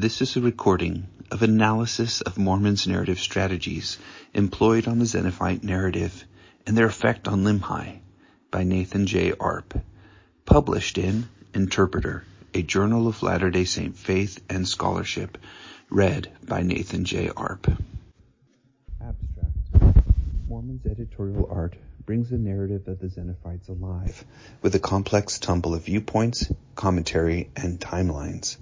This is a recording of analysis of Mormon's narrative strategies employed on the Zeniffite narrative and their effect on Limhi by Nathan J. Arp, published in Interpreter, a journal of Latter-day Saint faith and scholarship, read by Nathan J. Arp. Abstract. Mormon's editorial art brings the narrative of the Zeniffites alive with a complex tumble of viewpoints, commentary, and timelines.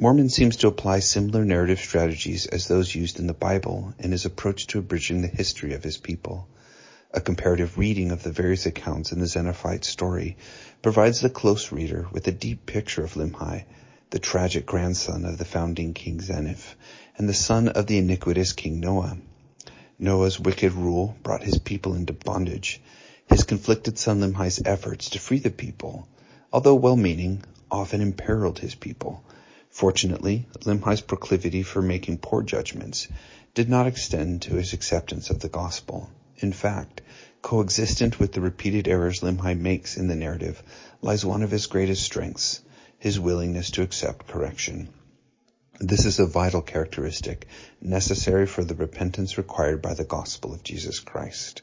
Mormon seems to apply similar narrative strategies as those used in the Bible in his approach to abridging the history of his people. A comparative reading of the various accounts in the Zeniffite story provides the close reader with a deep picture of Limhi, the tragic grandson of the founding King Zeniff, and the son of the iniquitous King Noah. Noah's wicked rule brought his people into bondage. His conflicted son Limhi's efforts to free the people, although well-meaning, often imperiled his people. Fortunately, Limhi's proclivity for making poor judgments did not extend to his acceptance of the gospel. In fact, coexistent with the repeated errors Limhi makes in the narrative lies one of his greatest strengths, his willingness to accept correction. This is a vital characteristic necessary for the repentance required by the gospel of Jesus Christ.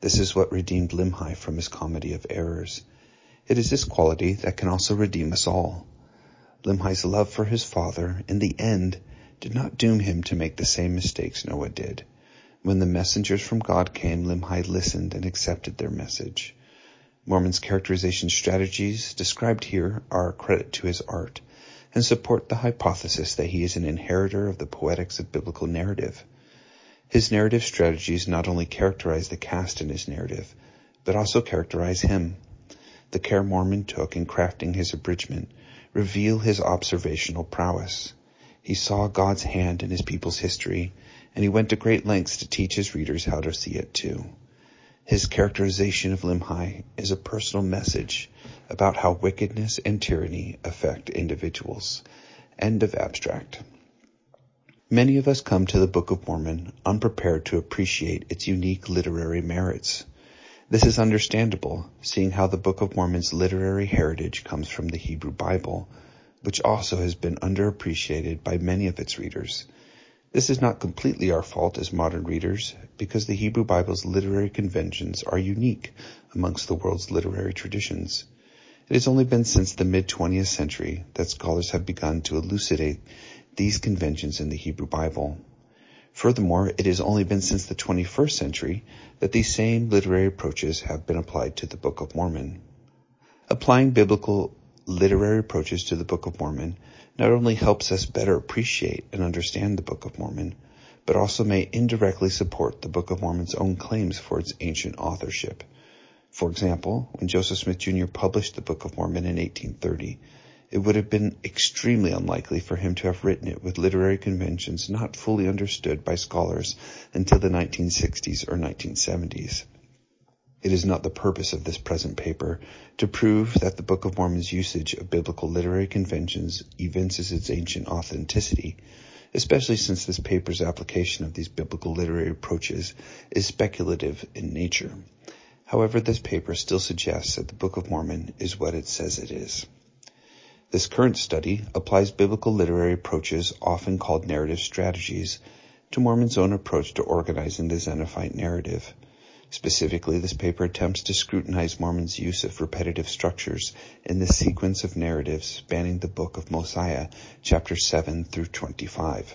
This is what redeemed Limhi from his comedy of errors. It is this quality that can also redeem us all. Limhi's love for his father, in the end, did not doom him to make the same mistakes Noah did. When the messengers from God came, Limhi listened and accepted their message. Mormon's characterization strategies described here are a credit to his art and support the hypothesis that he is an inheritor of the poetics of biblical narrative. His narrative strategies not only characterize the cast in his narrative, but also characterize him. The care Mormon took in crafting his abridgment reveal his observational prowess. He saw God's hand in his people's history, and he went to great lengths to teach his readers how to see it too. His characterization of Limhi is a personal message about how wickedness and tyranny affect individuals. End of abstract. Many of us come to the Book of Mormon unprepared to appreciate its unique literary merits. This is understandable, seeing how the Book of Mormon's literary heritage comes from the Hebrew Bible, which also has been underappreciated by many of its readers. This is not completely our fault as modern readers, because the Hebrew Bible's literary conventions are unique amongst the world's literary traditions. It has only been since the mid-20th century that scholars have begun to elucidate these conventions in the Hebrew Bible. Furthermore, it has only been since the 21st century that these same literary approaches have been applied to the Book of Mormon. Applying biblical literary approaches to the Book of Mormon not only helps us better appreciate and understand the Book of Mormon, but also may indirectly support the Book of Mormon's own claims for its ancient authorship. For example, when Joseph Smith Jr. published the Book of Mormon in 1830, it would have been extremely unlikely for him to have written it with literary conventions not fully understood by scholars until the 1960s or 1970s. It is not the purpose of this present paper to prove that the Book of Mormon's usage of biblical literary conventions evinces its ancient authenticity, especially since this paper's application of these biblical literary approaches is speculative in nature. However, this paper still suggests that the Book of Mormon is what it says it is. This current study applies biblical literary approaches, often called narrative strategies, to Mormon's own approach to organizing the Zeniffite narrative. Specifically, this paper attempts to scrutinize Mormon's use of repetitive structures in the sequence of narratives spanning the book of Mosiah, chapters 7 through 25.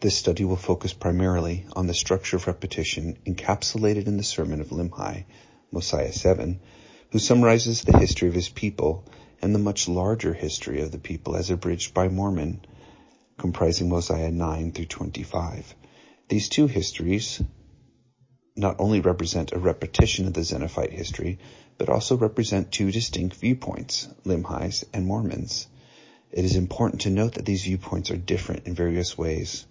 This study will focus primarily on the structure of repetition encapsulated in the sermon of Limhi, Mosiah 7, who summarizes the history of his people and the much larger history of the people as abridged by Mormon, comprising Mosiah 9 through 25. These two histories not only represent a repetition of the Zeniffite history, but also represent two distinct viewpoints, Limhi's and Mormon's. It is important to note that these viewpoints are different in various ways.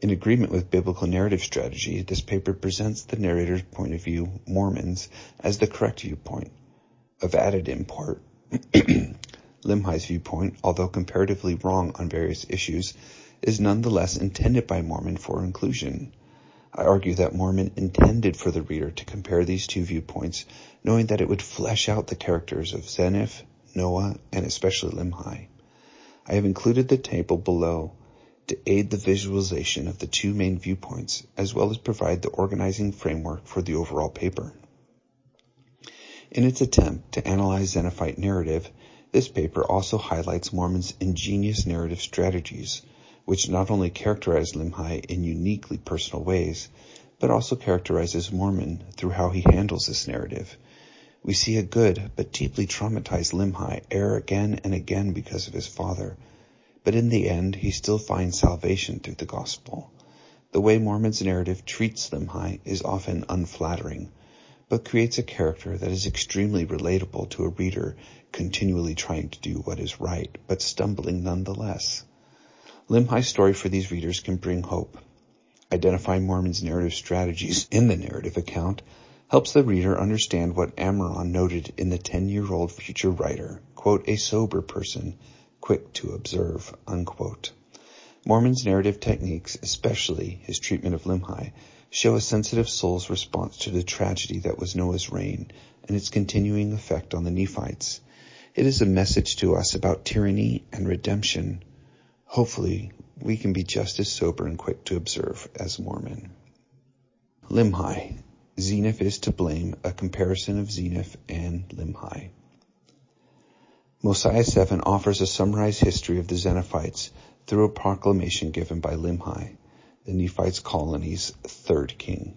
In agreement with biblical narrative strategy, this paper presents the narrator's point of view, Mormon's, as the correct viewpoint. Of added import, Limhi's viewpoint, although comparatively wrong on various issues, is nonetheless intended by Mormon for inclusion. I argue that Mormon intended for the reader to compare these two viewpoints, knowing that it would flesh out the characters of Zeniff, Noah, and especially Limhi. I have included the table below to aid the visualization of the two main viewpoints, as well as provide the organizing framework for the overall paper. In its attempt to analyze Zeniffite narrative, this paper also highlights Mormon's ingenious narrative strategies, which not only characterize Limhi in uniquely personal ways, but also characterizes Mormon through how he handles this narrative. We see a good but deeply traumatized Limhi err again and again because of his father, but in the end he still finds salvation through the gospel. The way Mormon's narrative treats Limhi is often unflattering, but creates a character that is extremely relatable to a reader continually trying to do what is right, but stumbling nonetheless. Limhi's story for these readers can bring hope. Identifying Mormon's narrative strategies in the narrative account helps the reader understand what Amaron noted in the 10-year-old future writer, quote, a sober person, quick to observe, unquote. Mormon's narrative techniques, especially his treatment of Limhi, show a sensitive soul's response to the tragedy that was Noah's reign and its continuing effect on the Nephites. It is a message to us about tyranny and redemption. Hopefully, we can be just as sober and quick to observe as Mormon. Limhi, Zeniff is to blame, a comparison of Zeniff and Limhi. Mosiah 7 offers a summarized history of the Zeniffites through a proclamation given by Limhi, the Nephites colony's third king.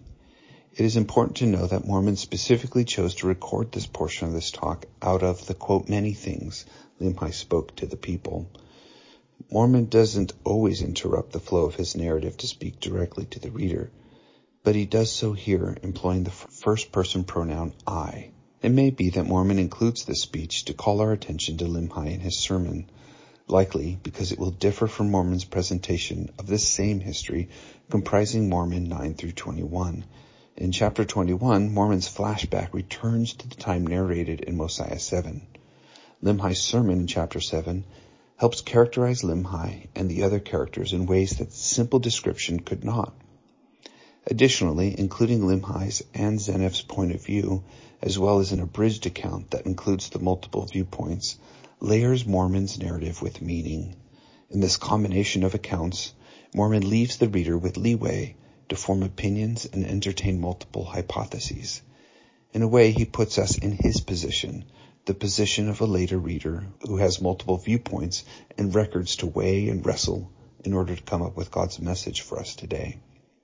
It is important to know that Mormon specifically chose to record this portion of this talk out of the quote many things Limhi spoke to the people. Mormon doesn't always interrupt the flow of his narrative to speak directly to the reader but he does so here employing the first person pronoun I. It may be that Mormon includes this speech to call our attention to Limhi in his sermon, likely because it will differ from Mormon's presentation of this same history comprising Mormon 9 through 21. In chapter 21, Mormon's flashback returns to the time narrated in Mosiah 7. Limhi's sermon in chapter 7 helps characterize Limhi and the other characters in ways that simple description could not. Additionally, including Limhi's and Zeniff's point of view, as well as an abridged account that includes the multiple viewpoints, layers Mormon's narrative with meaning. In this combination of accounts, Mormon leaves the reader with leeway to form opinions and entertain multiple hypotheses. In a way, he puts us in his position, the position of a later reader who has multiple viewpoints and records to weigh and wrestle in order to come up with God's message for us today.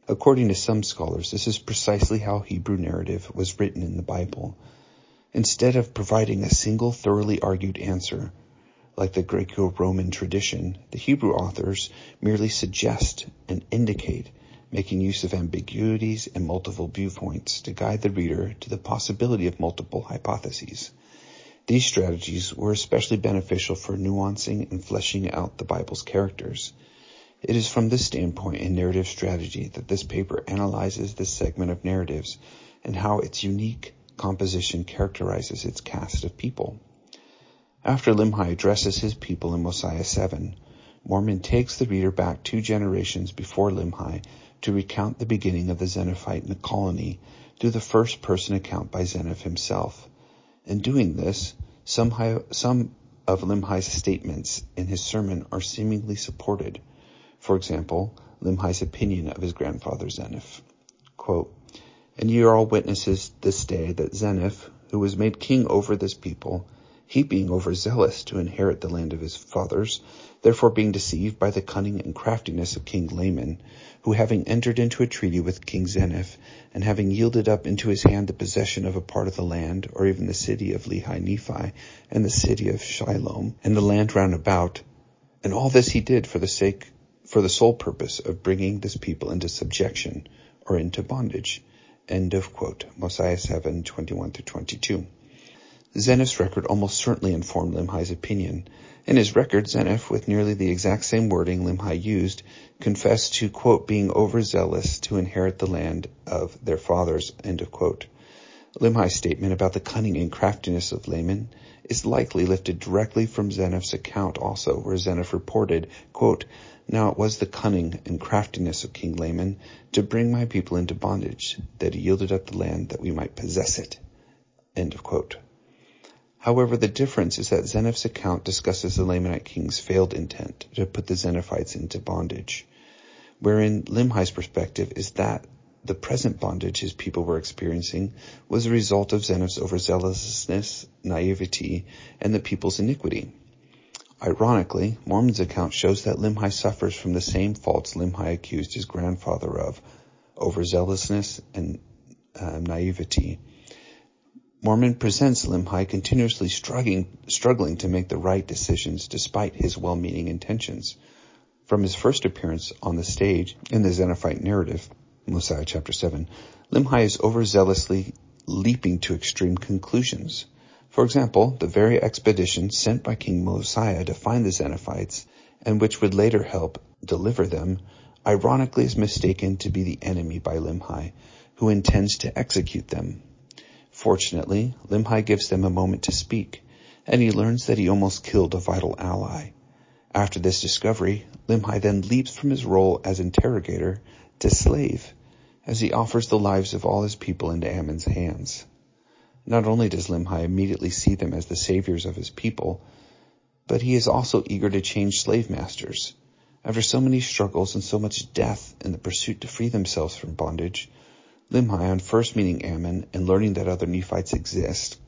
According to some scholars, this is precisely how Hebrew narrative was written in the Bible. Instead of providing a single thoroughly argued answer, like the Greco-Roman tradition, the Hebrew authors merely suggest and indicate, making use of ambiguities and multiple viewpoints to guide the reader to the possibility of multiple hypotheses. These strategies were especially beneficial for nuancing and fleshing out the Bible's characters. It is from this standpoint in narrative strategy that this paper analyzes this segment of narratives and how its unique composition characterizes its cast of people. After Limhi addresses his people in Mosiah 7, Mormon takes the reader back two generations before Limhi to recount the beginning of the Zeniffite colony through the first person account by Zeniff himself. In doing this, some, some of Limhi's statements in his sermon are seemingly supported. For example, Limhi's opinion of his grandfather Zeniff. Quote, and ye are all witnesses this day that Zeniff, who was made king over this people, he being overzealous to inherit the land of his fathers, therefore being deceived by the cunning and craftiness of King Laman, who having entered into a treaty with King Zeniff, and having yielded up into his hand the possession of a part of the land, or even the city of Lehi Nephi, and the city of Shiloh, and the land round about, and all this he did for the sake for the sole purpose of bringing this people into subjection or into bondage. End of quote. Mosiah 7, 21 through 22. Zeniff's record almost certainly informed Limhi's opinion. In his record, Zeniff, with nearly the exact same wording Limhi used, confessed to, quote, being overzealous to inherit the land of their fathers, end of quote. Limhi's statement about the cunning and craftiness of Laman is likely lifted directly from Zeniff's account also, where Zeniff reported, quote, now it was the cunning and craftiness of King Laman to bring my people into bondage, that he yielded up the land that we might possess it. End of quote. However, the difference is that Zeniff's account discusses the Lamanite king's failed intent to put the Zeniffites into bondage, wherein Limhi's perspective is that the present bondage his people were experiencing was a result of Zeniff's overzealousness, naivety, and the people's iniquity. Ironically, Mormon's account shows that Limhi suffers from the same faults Limhi accused his grandfather of, overzealousness and uh, naivety. Mormon presents Limhi continuously struggling, struggling to make the right decisions despite his well-meaning intentions. From his first appearance on the stage in the Zeniffite narrative, Mosiah chapter 7, Limhi is overzealously leaping to extreme conclusions. For example, the very expedition sent by King Mosiah to find the Zeniffites, and which would later help deliver them, ironically is mistaken to be the enemy by Limhi, who intends to execute them. Fortunately, Limhi gives them a moment to speak, and he learns that he almost killed a vital ally. After this discovery, Limhi then leaps from his role as interrogator to slave, as he offers the lives of all his people into Ammon's hands. Not only does Limhi immediately see them as the saviors of his people, but he is also eager to change slave masters. After so many struggles and so much death in the pursuit to free themselves from bondage, Limhi, on first meeting Ammon and learning that other Nephites exist,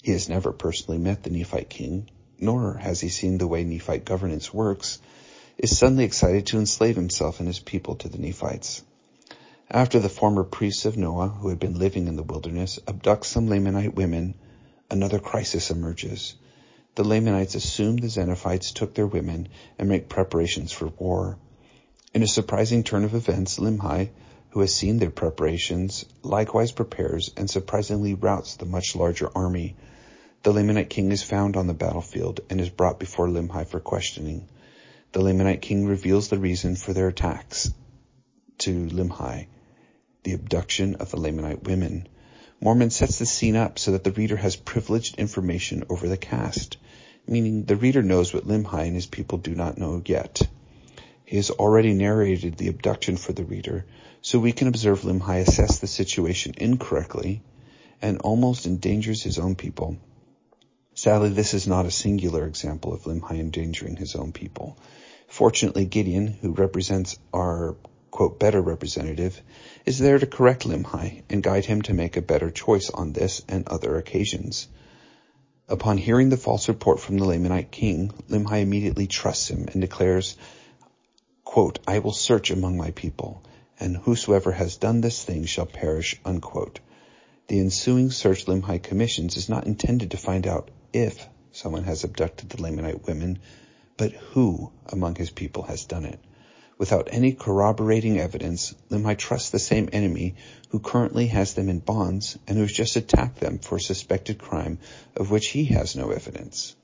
he has never personally met the Nephite king, nor has he seen the way Nephite governance works, is suddenly excited to enslave himself and his people to the Nephites. After the former priests of Noah, who had been living in the wilderness, abduct some Lamanite women, another crisis emerges. The Lamanites assume the Zeniffites took their women and make preparations for war. In a surprising turn of events, Limhi, who has seen their preparations, likewise prepares and surprisingly routs the much larger army. The Lamanite king is found on the battlefield and is brought before Limhi for questioning. The Lamanite king reveals the reason for their attacks to Limhi the abduction of the Lamanite women. Mormon sets the scene up so that the reader has privileged information over the cast, meaning the reader knows what Limhi and his people do not know yet. He has already narrated the abduction for the reader, so we can observe Limhi assess the situation incorrectly and almost endangers his own people. Sadly, this is not a singular example of Limhi endangering his own people. Fortunately, Gideon, who represents our better representative, is there to correct Limhi and guide him to make a better choice on this and other occasions. Upon hearing the false report from the Lamanite king, Limhi immediately trusts him and declares, quote, I will search among my people, and whosoever has done this thing shall perish, unquote. The ensuing search Limhi commissions is not intended to find out if someone has abducted the Lamanite women, but who among his people has done it. Without any corroborating evidence, Limhi trusts the same enemy who currently has them in bonds and who has just attacked them for a suspected crime of which he has no evidence.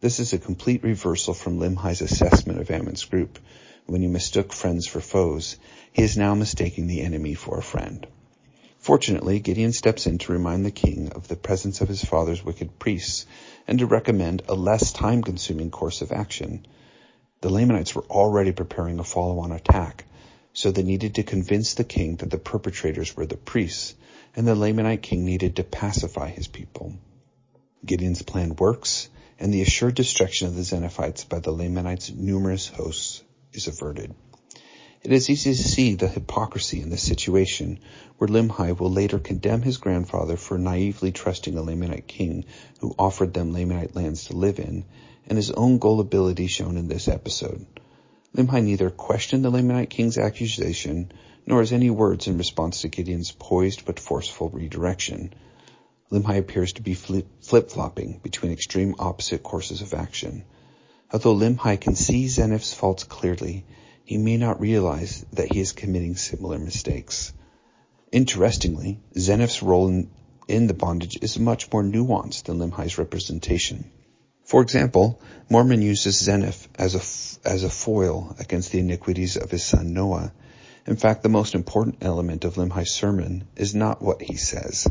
This is a complete reversal from Limhi's assessment of Ammon's group. When he mistook friends for foes, he is now mistaking the enemy for a friend. Fortunately, Gideon steps in to remind the king of the presence of his father's wicked priests and to recommend a less time-consuming course of action. The Lamanites were already preparing a follow-on attack, so they needed to convince the king that the perpetrators were the priests, and the Lamanite king needed to pacify his people. Gideon's plan works, and the assured destruction of the Zeniffites by the Lamanites' numerous hosts is averted. It is easy to see the hypocrisy in this situation, where Limhi will later condemn his grandfather for naively trusting a Lamanite king who offered them Lamanite lands to live in, and his own gullibility shown in this episode. Limhi neither questioned the Lamanite king's accusation, nor has any words in response to Gideon's poised but forceful redirection. Limhi appears to be flip-flopping between extreme opposite courses of action. Although Limhi can see Zeniff's faults clearly, he may not realize that he is committing similar mistakes. Interestingly, Zeniff's role in, in the bondage is much more nuanced than Limhi's representation. For example, Mormon uses Zeniff as a, as a foil against the iniquities of his son Noah. In fact, the most important element of Limhi's sermon is not what he says,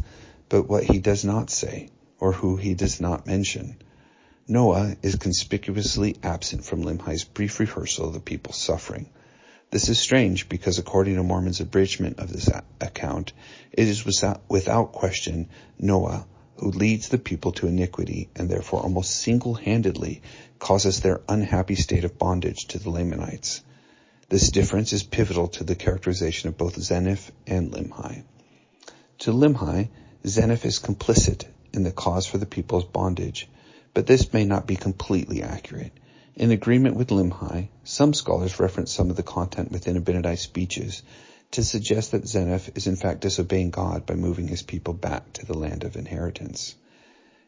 but what he does not say, or who he does not mention. Noah is conspicuously absent from Limhi's brief rehearsal of the people's suffering. This is strange because according to Mormon's abridgment of this account, it is without, without question Noah, who leads the people to iniquity and therefore almost single-handedly causes their unhappy state of bondage to the Lamanites. This difference is pivotal to the characterization of both Zeniff and Limhi. To Limhi, Zeniff is complicit in the cause for the people's bondage, but this may not be completely accurate. In agreement with Limhi, some scholars reference some of the content within Abinadi's speeches to suggest that Zeniff is in fact disobeying God by moving his people back to the land of inheritance.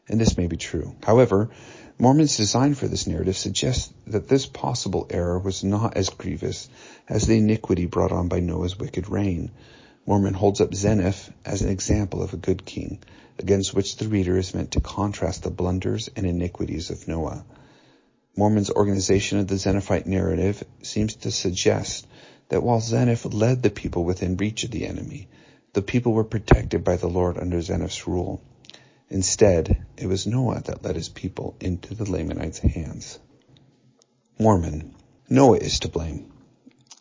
And this may be true. However, Mormon's design for this narrative suggests that this possible error was not as grievous as the iniquity brought on by Noah's wicked reign. Mormon holds up Zeniff as an example of a good king, against which the reader is meant to contrast the blunders and iniquities of Noah. Mormon's organization of the Zeniffite narrative seems to suggest that while Zeniff led the people within reach of the enemy, the people were protected by the Lord under Zeniff's rule. Instead, it was Noah that led his people into the Lamanites' hands. Mormon. Noah is to blame.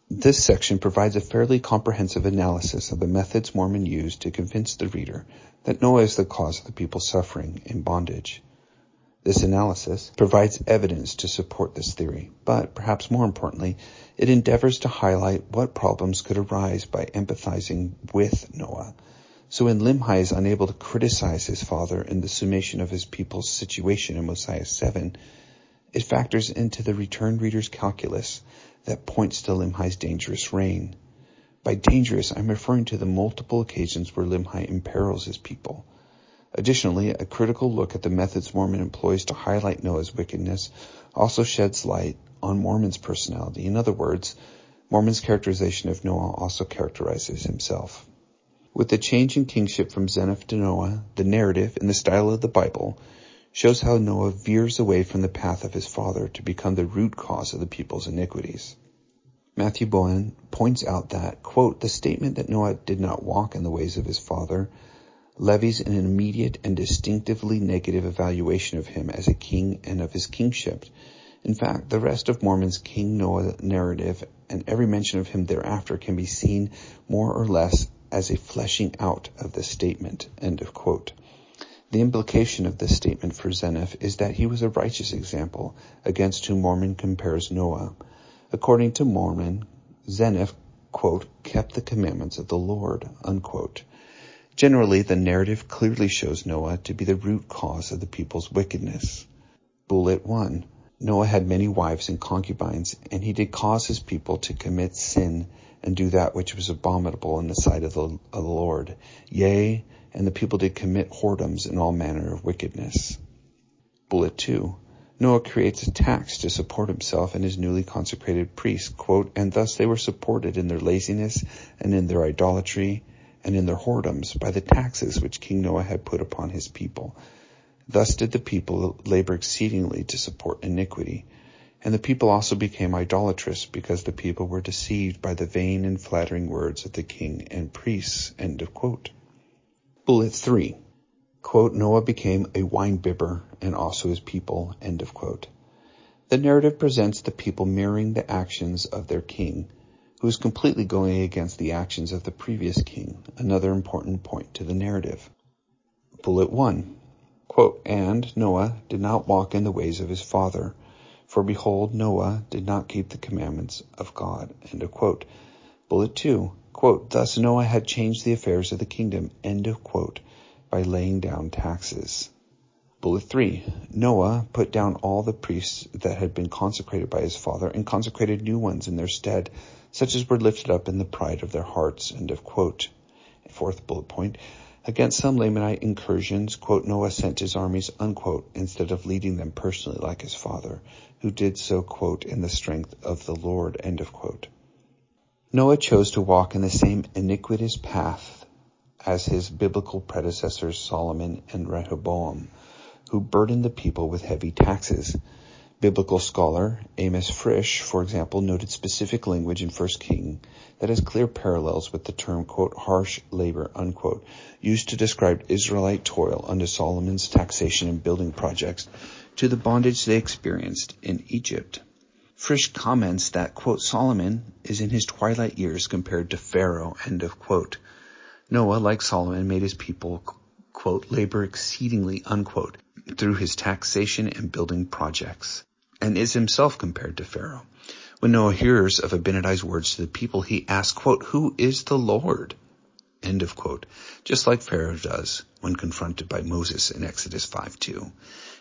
This section provides a fairly comprehensive analysis of the methods Mormon used to convince the reader that Noah is the cause of the people's suffering and bondage. This analysis provides evidence to support this theory, but perhaps more importantly, it endeavors to highlight what problems could arise by empathizing with Noah. So when Limhi is unable to criticize his father in the summation of his people's situation in Mosiah 7, it factors into the return reader's calculus that points to Limhi's dangerous reign. By dangerous, I'm referring to the multiple occasions where Limhi imperils his people. Additionally, a critical look at the methods Mormon employs to highlight Noah's wickedness also sheds light on Mormon's personality. In other words, Mormon's characterization of Noah also characterizes himself. With the change in kingship from Zeniff to Noah, the narrative, in the style of the Bible, shows how Noah veers away from the path of his father to become the root cause of the people's iniquities. Matthew Bowen points out that, quote, the statement that Noah did not walk in the ways of his father levies an immediate and distinctively negative evaluation of him as a king and of his kingship. In fact, the rest of Mormon's King Noah narrative and every mention of him thereafter can be seen more or less as a fleshing out of this statement. End of quote. The implication of this statement for Zeniff is that he was a righteous example against whom Mormon compares Noah. According to Mormon, Zeniff, quote, kept the commandments of the Lord, unquote. Generally, the narrative clearly shows Noah to be the root cause of the people's wickedness. Bullet 1. Noah had many wives and concubines, and he did cause his people to commit sin and do that which was abominable in the sight of the, of the Lord. Yea, and the people did commit whoredoms and all manner of wickedness. Bullet 2. Noah creates a tax to support himself and his newly consecrated priests, quote, and thus they were supported in their laziness and in their idolatry and in their whoredoms by the taxes which King Noah had put upon his people. Thus did the people labor exceedingly to support iniquity. And the people also became idolatrous because the people were deceived by the vain and flattering words of the king and priests. End of quote. Bullet three. Quote, Noah became a winebibber and also his people. End of quote. The narrative presents the people mirroring the actions of their king who is completely going against the actions of the previous king, another important point to the narrative. Bullet 1. Quote, and Noah did not walk in the ways of his father, for behold, Noah did not keep the commandments of God. End quote. Bullet 2. Quote, thus Noah had changed the affairs of the kingdom. End of quote. By laying down taxes. Bullet 3. Noah put down all the priests that had been consecrated by his father and consecrated new ones in their stead such as were lifted up in the pride of their hearts. End of quote. Fourth bullet point. Against some Lamanite incursions, quote, Noah sent his armies, unquote, instead of leading them personally like his father, who did so, quote, in the strength of the Lord, end of quote. Noah chose to walk in the same iniquitous path as his biblical predecessors Solomon and Rehoboam, who burdened the people with heavy taxes. Biblical scholar Amos Frisch, for example, noted specific language in 1 King that has clear parallels with the term, quote, harsh labor, unquote, used to describe Israelite toil under Solomon's taxation and building projects to the bondage they experienced in Egypt. Frisch comments that, quote, Solomon is in his twilight years compared to Pharaoh, end of quote. Noah, like Solomon, made his people quote, labor exceedingly, unquote, through his taxation and building projects, and is himself compared to Pharaoh. When Noah hears of Abinadi's words to the people, he asks, quote, who is the Lord? End of quote. Just like Pharaoh does when confronted by Moses in Exodus 5:2.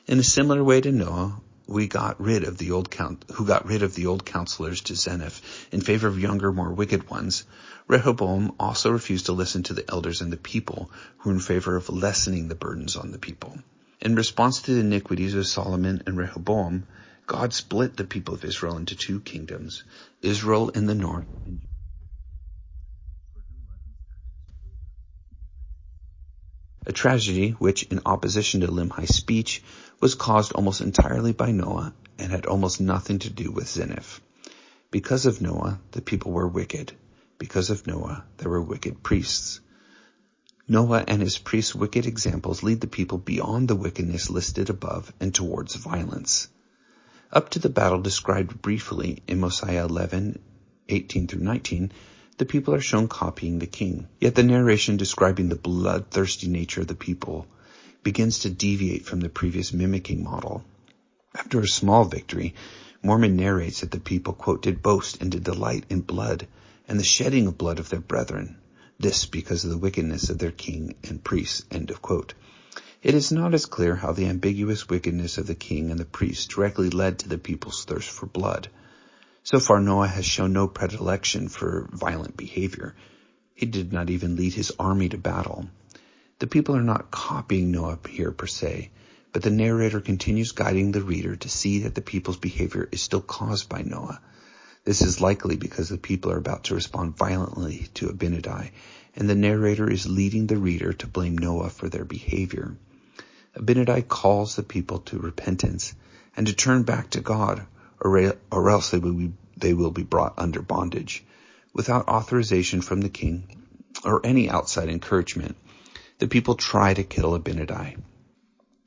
In a similar way to Noah, we got rid of the old count, who got rid of the old counselors to Zeniff in favor of younger, more wicked ones. Rehoboam also refused to listen to the elders and the people who were in favor of lessening the burdens on the people. In response to the iniquities of Solomon and Rehoboam, God split the people of Israel into two kingdoms, Israel in the north and a tragedy which, in opposition to Limhi's speech, was caused almost entirely by Noah and had almost nothing to do with Zeniff. Because of Noah, the people were wicked. Because of Noah, there were wicked priests. Noah and his priests' wicked examples lead the people beyond the wickedness listed above and towards violence. Up to the battle described briefly in Mosiah 11, 18 through 19, the people are shown copying the king. Yet the narration describing the bloodthirsty nature of the people begins to deviate from the previous mimicking model. After a small victory, Mormon narrates that the people, quote, did boast and did delight in blood and the shedding of blood of their brethren. This because of the wickedness of their king and priests, end of quote. It is not as clear how the ambiguous wickedness of the king and the priests directly led to the people's thirst for blood. So far, Noah has shown no predilection for violent behavior. He did not even lead his army to battle. The people are not copying Noah here per se, but the narrator continues guiding the reader to see that the people's behavior is still caused by Noah. This is likely because the people are about to respond violently to Abinadi, and the narrator is leading the reader to blame Noah for their behavior. Abinadi calls the people to repentance and to turn back to God, or, or else they will, be, they will be brought under bondage. Without authorization from the king or any outside encouragement, the people try to kill Abinadi.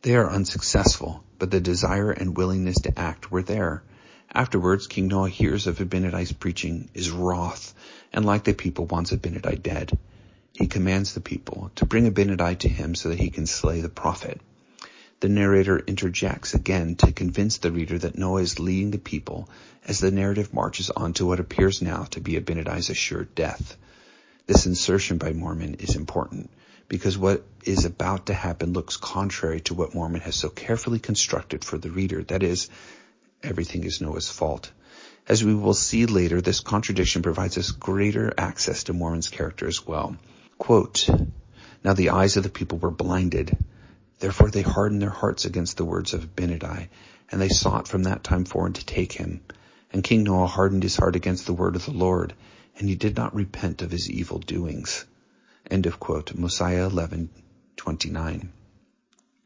They are unsuccessful, but the desire and willingness to act were there. Afterwards, King Noah hears of Abinadi's preaching, is wroth, and like the people wants Abinadi dead. He commands the people to bring Abinadi to him so that he can slay the prophet. The narrator interjects again to convince the reader that Noah is leading the people as the narrative marches on to what appears now to be Abinadi's assured death. This insertion by Mormon is important because what is about to happen looks contrary to what Mormon has so carefully constructed for the reader. That is, everything is Noah's fault. As we will see later, this contradiction provides us greater access to Mormon's character as well. Quote, Now the eyes of the people were blinded Therefore they hardened their hearts against the words of Abinadi, and they sought from that time forward to take him. And King Noah hardened his heart against the word of the Lord, and he did not repent of his evil doings. End of quote. Mosiah 11:29.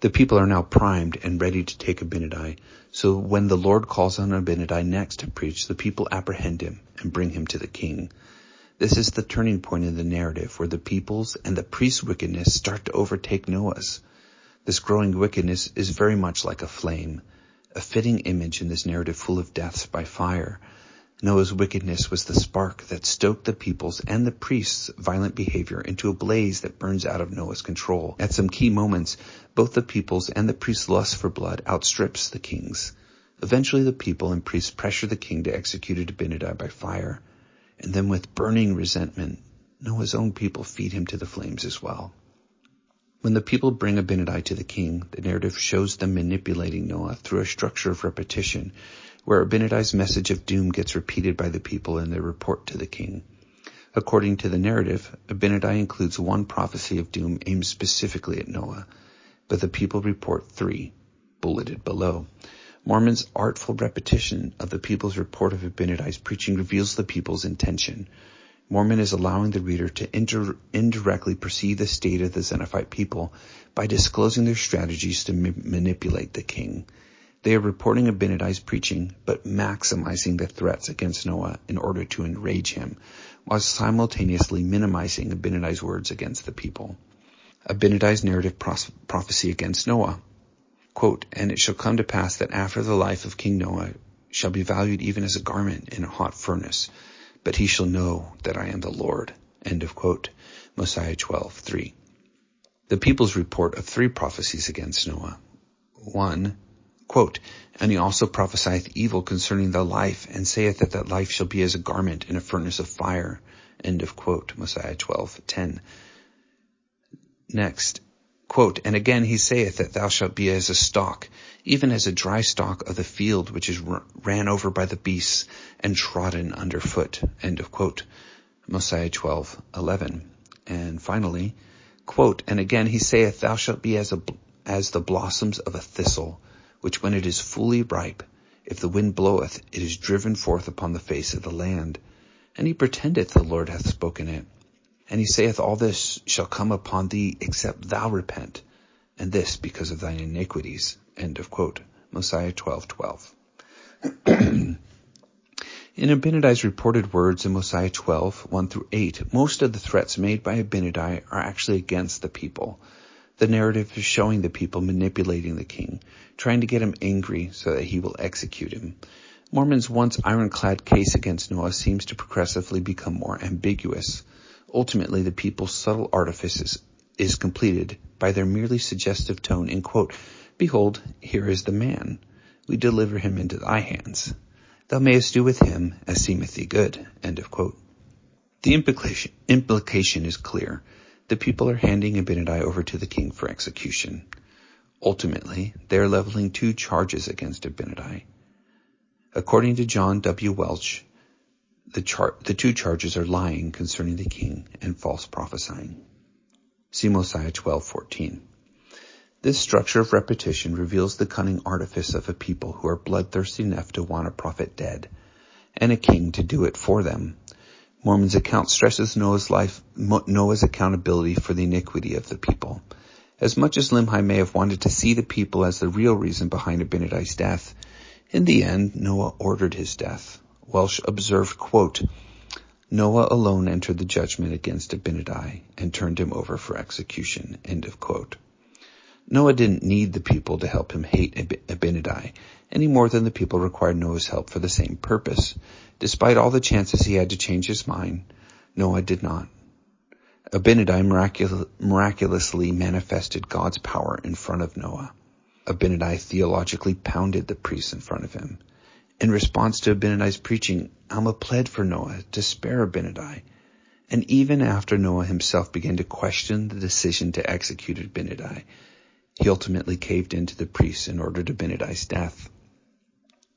The people are now primed and ready to take Abinadi. So when the Lord calls on Abinadi next to preach, the people apprehend him and bring him to the king. This is the turning point in the narrative where the people's and the priest's wickedness start to overtake Noah's. This growing wickedness is very much like a flame, a fitting image in this narrative full of deaths by fire. Noah's wickedness was the spark that stoked the people's and the priests' violent behavior into a blaze that burns out of Noah's control. At some key moments, both the people's and the priests' lust for blood outstrips the king's. Eventually the people and priests pressure the king to execute Abinadi by fire. And then with burning resentment, Noah's own people feed him to the flames as well. When the people bring Abinadi to the king, the narrative shows them manipulating Noah through a structure of repetition, where Abinadi's message of doom gets repeated by the people in their report to the king. According to the narrative, Abinadi includes one prophecy of doom aimed specifically at Noah, but the people report three, bulleted below. Mormon's artful repetition of the people's report of Abinadi's preaching reveals the people's intention. Mormon is allowing the reader to inter- indirectly perceive the state of the Zeniffite people by disclosing their strategies to ma- manipulate the king. They are reporting Abinadi's preaching, but maximizing the threats against Noah in order to enrage him, while simultaneously minimizing Abinadi's words against the people. Abinadi's narrative pros- prophecy against Noah. Quote, and it shall come to pass that after the life of King Noah shall be valued even as a garment in a hot furnace, but he shall know that I am the Lord. End of quote. Mosiah 12:3. The people's report of three prophecies against Noah. One, quote, And he also prophesieth evil concerning the life, and saith that that life shall be as a garment in a furnace of fire. End of quote, Mosiah 12:10. Next, quote, And again he saith that thou shalt be as a stalk, even as a dry stalk of the field which is ran over by the beasts and trodden under foot. End of quote. Mosiah 12:11. And finally, quote, And again he saith, Thou shalt be as a, as the blossoms of a thistle, which when it is fully ripe, if the wind bloweth, it is driven forth upon the face of the land. And he pretendeth the Lord hath spoken it. And he saith, All this shall come upon thee, except thou repent, and this because of thine iniquities. End of quote. Mosiah 12:12. 12. in Abinadi's reported words in Mosiah 12, 1 through 8, most of the threats made by Abinadi are actually against the people. The narrative is showing the people manipulating the king, trying to get him angry so that he will execute him. Mormon's once ironclad case against Noah seems to progressively become more ambiguous. Ultimately, the people's subtle artifice is, completed by their merely suggestive tone in quote, Behold, here is the man. We deliver him into thy hands. Thou mayest do with him as seemeth thee good. End of quote. The implication, implication is clear the people are handing Abinadi over to the king for execution. Ultimately, they are leveling two charges against Abinadi. According to John W. Welch, the, char- the two charges are lying concerning the king and false prophesying. See Mosiah 12:14. This structure of repetition reveals the cunning artifice of a people who are bloodthirsty enough to want a prophet dead, and a king to do it for them Mormon's account stresses Noah's life, Noah's accountability for the iniquity of the people. As much as Limhi may have wanted to see the people as the real reason behind Abinadi's death, in the end, Noah ordered his death. Welch observed, quote, Noah alone entered the judgment against Abinadi and turned him over for execution. End of quote. Noah didn't need the people to help him hate Abinadi any more than the people required Noah's help for the same purpose. Despite all the chances he had to change his mind, Noah did not. Abinadi miracul- miraculously manifested God's power in front of Noah. Abinadi theologically pounded the priests in front of him. In response to Abinadi's preaching, Alma pled for Noah to spare Abinadi. And even after Noah himself began to question the decision to execute Abinadi, he ultimately caved in to the priests and ordered Abinadi's death.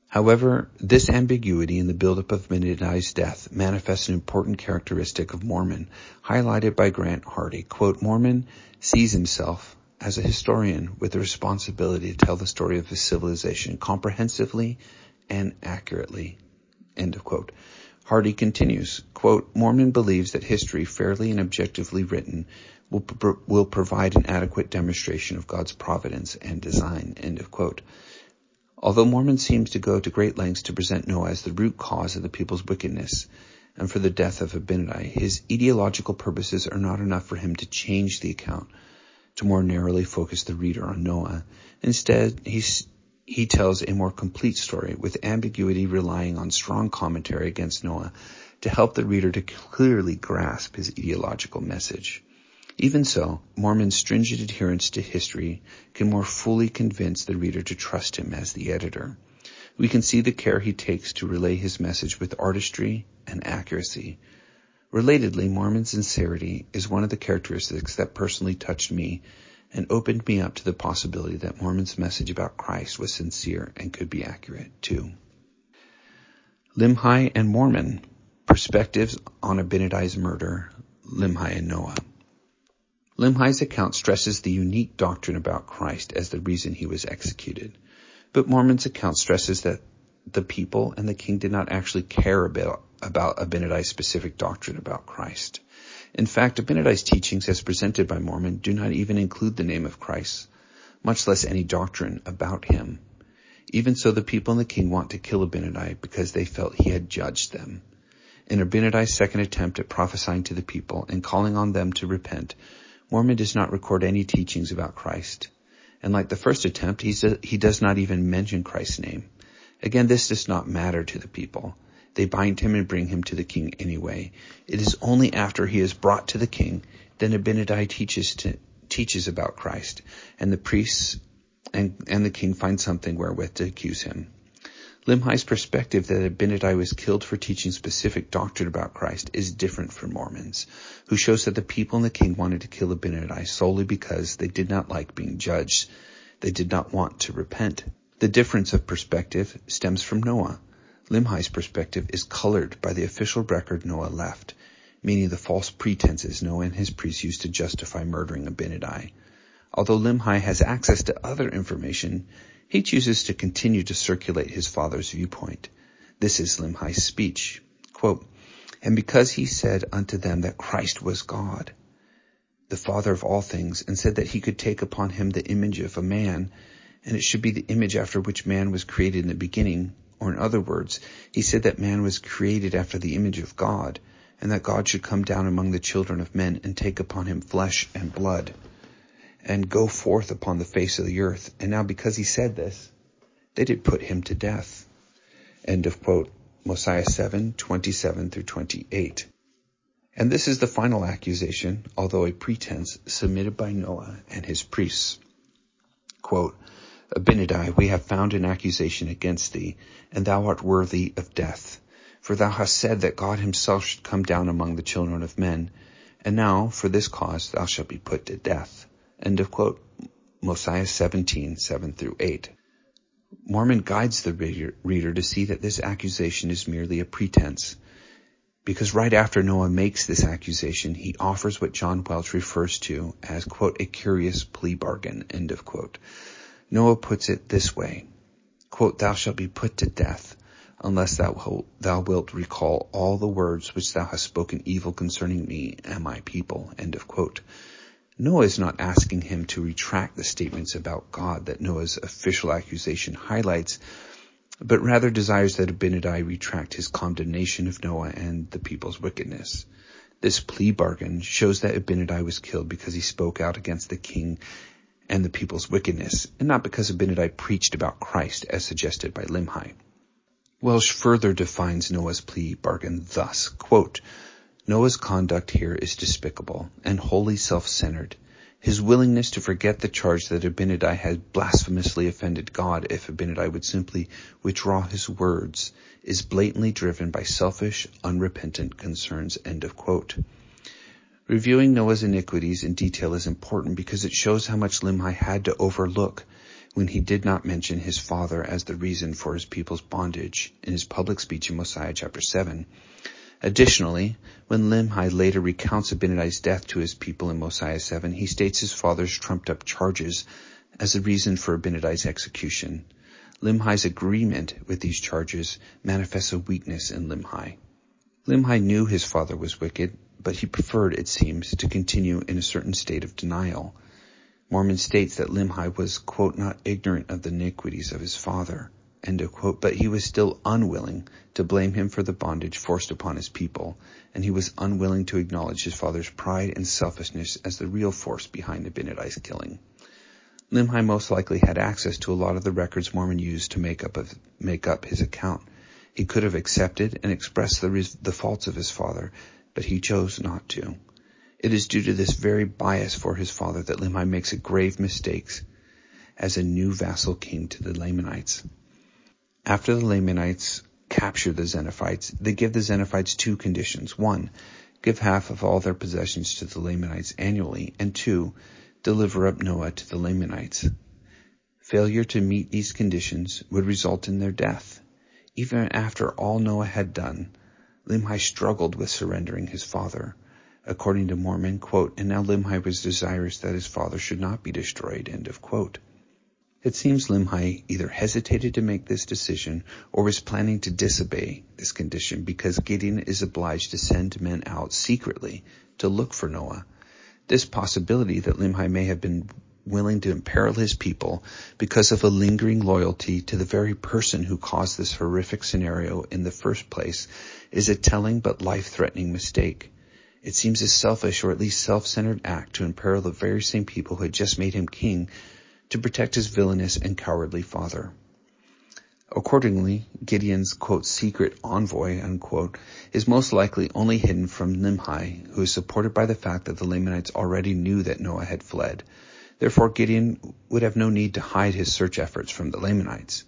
However, this ambiguity in the buildup of Abinadi's death manifests an important characteristic of Mormon, highlighted by Grant Hardy. Quote, Mormon sees himself as a historian with the responsibility to tell the story of his civilization comprehensively and accurately. End of quote. Hardy continues, quote, Mormon believes that history, fairly and objectively written, will, will provide an adequate demonstration of God's providence and design. End of quote. Although Mormon seems to go to great lengths to present Noah as the root cause of the people's wickedness and for the death of Abinadi, his ideological purposes are not enough for him to change the account to more narrowly focus the reader on Noah. Instead, he, he tells a more complete story with ambiguity relying on strong commentary against Noah to help the reader to clearly grasp his ideological message. Even so, Mormon's stringent adherence to history can more fully convince the reader to trust him as the editor. We can see the care he takes to relay his message with artistry and accuracy. Relatedly, Mormon sincerity is one of the characteristics that personally touched me and opened me up to the possibility that Mormon's message about Christ was sincere and could be accurate too. Limhi and Mormon, Perspectives on Abinadi's Murder, Limhi and Noah. Limhi's account stresses the unique doctrine about Christ as the reason he was executed. But Mormon's account stresses that the people and the king did not actually care about, about Abinadi's specific doctrine about Christ. In fact, Abinadi's teachings as presented by Mormon do not even include the name of Christ, much less any doctrine about him. Even so, the people and the king want to kill Abinadi because they felt he had judged them. In Abinadi's second attempt at prophesying to the people and calling on them to repent, Mormon does not record any teachings about Christ. And like the first attempt, he does not even mention Christ's name. Again, this does not matter to the people. They bind him and bring him to the king anyway. It is only after he is brought to the king that Abinadi teaches to, teaches about Christ, and the priests and, and the king find something wherewith to accuse him. Limhi's perspective that Abinadi was killed for teaching specific doctrine about Christ is different from Mormon's, who shows that the people and the king wanted to kill Abinadi solely because they did not like being judged. They did not want to repent. The difference of perspective stems from Noah. Limhi's perspective is colored by the official record Noah left, meaning the false pretenses Noah and his priests used to justify murdering Abinadi. Although Limhi has access to other information, he chooses to continue to circulate his father's viewpoint. This is Limhi's speech. Quote, and because he said unto them that Christ was God, the Father of all things, and said that he could take upon him the image of a man, and it should be the image after which man was created in the beginning, or in other words, he said that man was created after the image of God, and that God should come down among the children of men and take upon him flesh and blood and go forth upon the face of the earth. And now because he said this, they did put him to death. End of quote. Mosiah 7, 27 through 28. And this is the final accusation, although a pretense, submitted by Noah and his priests. Quote, Abinadi, we have found an accusation against thee, and thou art worthy of death. For thou hast said that God himself should come down among the children of men, and now for this cause thou shalt be put to death. End of quote. Mosiah 17, 7 through 8. Mormon guides the reader to see that this accusation is merely a pretense. Because right after Noah makes this accusation, he offers what John Welch refers to as, quote, a curious plea bargain, end of quote. Noah puts it this way, quote, thou shalt be put to death unless thou, thou wilt recall all the words which thou hast spoken evil concerning me and my people, end of quote. Noah is not asking him to retract the statements about God that Noah's official accusation highlights, but rather desires that Abinadi retract his condemnation of Noah and the people's wickedness. This plea bargain shows that Abinadi was killed because he spoke out against the king and the people's wickedness, and not because Abinadi preached about Christ as suggested by Limhi. Welch further defines Noah's plea bargain thus, quote, Noah's conduct here is despicable and wholly self-centered. His willingness to forget the charge that Abinadi had blasphemously offended God if Abinadi would simply withdraw his words is blatantly driven by selfish, unrepentant concerns. End of quote. Reviewing Noah's iniquities in detail is important because it shows how much Limhi had to overlook when he did not mention his father as the reason for his people's bondage in his public speech in Mosiah chapter 7. Additionally, when Limhi later recounts Abinadi's death to his people in Mosiah 7, he states his father's trumped up charges as the reason for Abinadi's execution. Limhi's agreement with these charges manifests a weakness in Limhi. Limhi knew his father was wicked, but he preferred, it seems, to continue in a certain state of denial. Mormon states that Limhi was, quote, not ignorant of the iniquities of his father, but he was still unwilling to blame him for the bondage forced upon his people, and he was unwilling to acknowledge his father's pride and selfishness as the real force behind Abinadi's killing. Limhi most likely had access to a lot of the records Mormon used to make up, of, make up his account. He could have accepted and expressed the, res- the faults of his father, but he chose not to. It is due to this very bias for his father that Limhi makes a grave mistakes as a new vassal king to the Lamanites. After the Lamanites capture the Zeniffites, they give the Zeniffites two conditions. One, give half of all their possessions to the Lamanites annually, and two, deliver up Noah to the Lamanites. Failure to meet these conditions would result in their death. Even after all Noah had done, Limhi struggled with surrendering his father. According to Mormon, quote, and now Limhi was desirous that his father should not be destroyed, end of quote. It seems Limhi either hesitated to make this decision or was planning to disobey this condition because Gideon is obliged to send men out secretly to look for Noah. This possibility that Limhi may have been willing to imperil his people because of a lingering loyalty to the very person who caused this horrific scenario in the first place is a telling but life-threatening mistake. It seems a selfish or at least self-centered act to imperil the very same people who had just made him king to protect his villainous and cowardly father. Accordingly, Gideon's quote, secret envoy unquote, is most likely only hidden from Limhi, who is supported by the fact that the Lamanites already knew that Noah had fled. Therefore, Gideon would have no need to hide his search efforts from the Lamanites.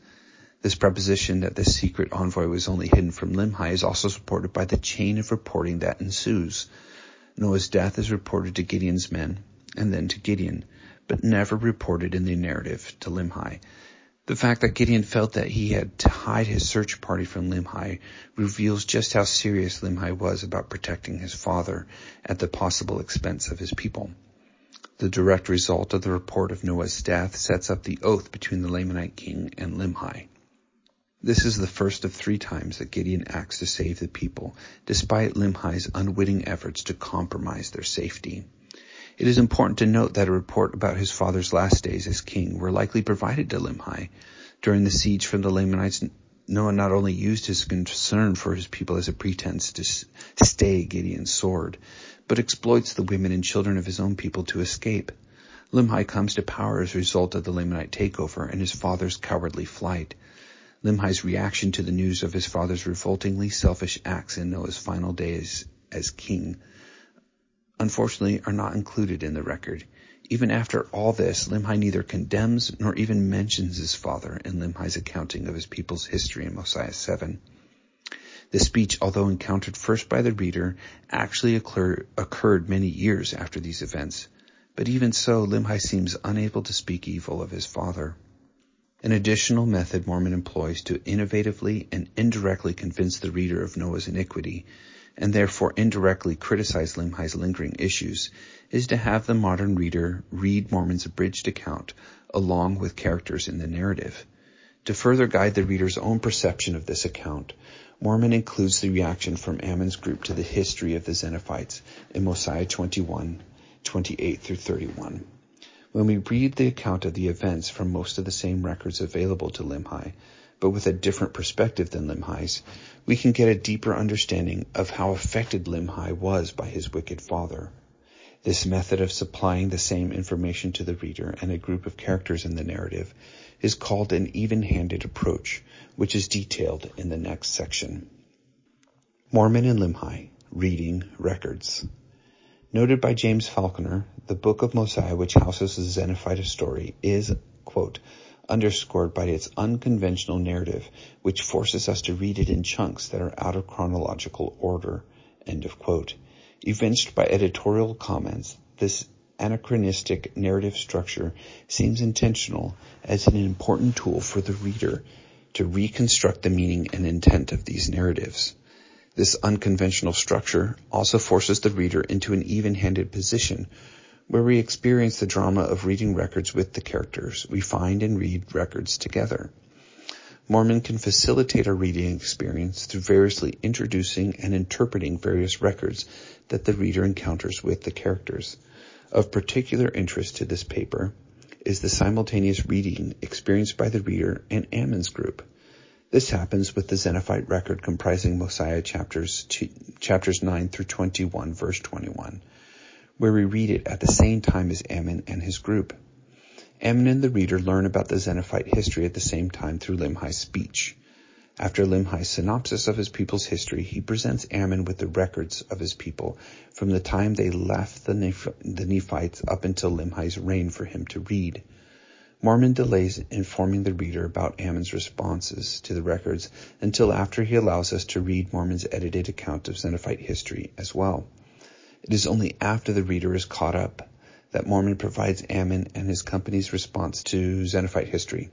This preposition that the secret envoy was only hidden from Limhi is also supported by the chain of reporting that ensues. Noah's death is reported to Gideon's men and then to Gideon, but never reported in the narrative to Limhi. The fact that Gideon felt that he had to hide his search party from Limhi reveals just how serious Limhi was about protecting his father at the possible expense of his people. The direct result of the report of Noah's death sets up the oath between the Lamanite king and Limhi. This is the first of three times that Gideon acts to save the people, despite Limhi's unwitting efforts to compromise their safety. It is important to note that a report about his father's last days as king were likely provided to Limhi. During the siege from the Lamanites, Noah not only used his concern for his people as a pretense to stay Gideon's sword, but exploits the women and children of his own people to escape. Limhi comes to power as a result of the Lamanite takeover and his father's cowardly flight. Limhi's reaction to the news of his father's revoltingly selfish acts in Noah's final days as king unfortunately are not included in the record. Even after all this, Limhi neither condemns nor even mentions his father in Limhi's accounting of his people's history in Mosiah 7. The speech, although encountered first by the reader, actually occur, occurred many years after these events. But even so, Limhi seems unable to speak evil of his father. An additional method Mormon employs to innovatively and indirectly convince the reader of Noah's iniquity and therefore indirectly criticize Limhi's lingering issues, is to have the modern reader read Mormon's abridged account along with characters in the narrative. To further guide the reader's own perception of this account, Mormon includes the reaction from Ammon's group to the history of the Zeniffites in Mosiah 21, 28 through 31. When we read the account of the events from most of the same records available to Limhi, but with a different perspective than Limhi's, we can get a deeper understanding of how affected Limhi was by his wicked father. This method of supplying the same information to the reader and a group of characters in the narrative is called an even-handed approach, which is detailed in the next section. Mormon and Limhi, Reading Records. Noted by James Faulconer, the Book of Mosiah, which houses the Zeniffite story, is, quote, underscored by its unconventional narrative, which forces us to read it in chunks that are out of chronological order. End of quote. Evinced by editorial comments, this anachronistic narrative structure seems intentional as an important tool for the reader to reconstruct the meaning and intent of these narratives. This unconventional structure also forces the reader into an even-handed position where we experience the drama of reading records with the characters. We find and read records together. Mormon can facilitate our reading experience through variously introducing and interpreting various records that the reader encounters with the characters. Of particular interest to this paper is the simultaneous reading experienced by the reader and Ammon's group. This happens with the Zeniffite record comprising Mosiah chapters, chapters 9 through 21, verse 21 where we read it at the same time as Ammon and his group. Ammon and the reader learn about the Zeniffite history at the same time through Limhi's speech. After Limhi's synopsis of his people's history, he presents Ammon with the records of his people from the time they left the, Neph- the Nephites up until Limhi's reign for him to read. Mormon delays informing the reader about Ammon's responses to the records until after he allows us to read Mormon's edited account of Zeniffite history as well. It is only after the reader is caught up that Mormon provides Ammon and his company's response to Zeniffite history.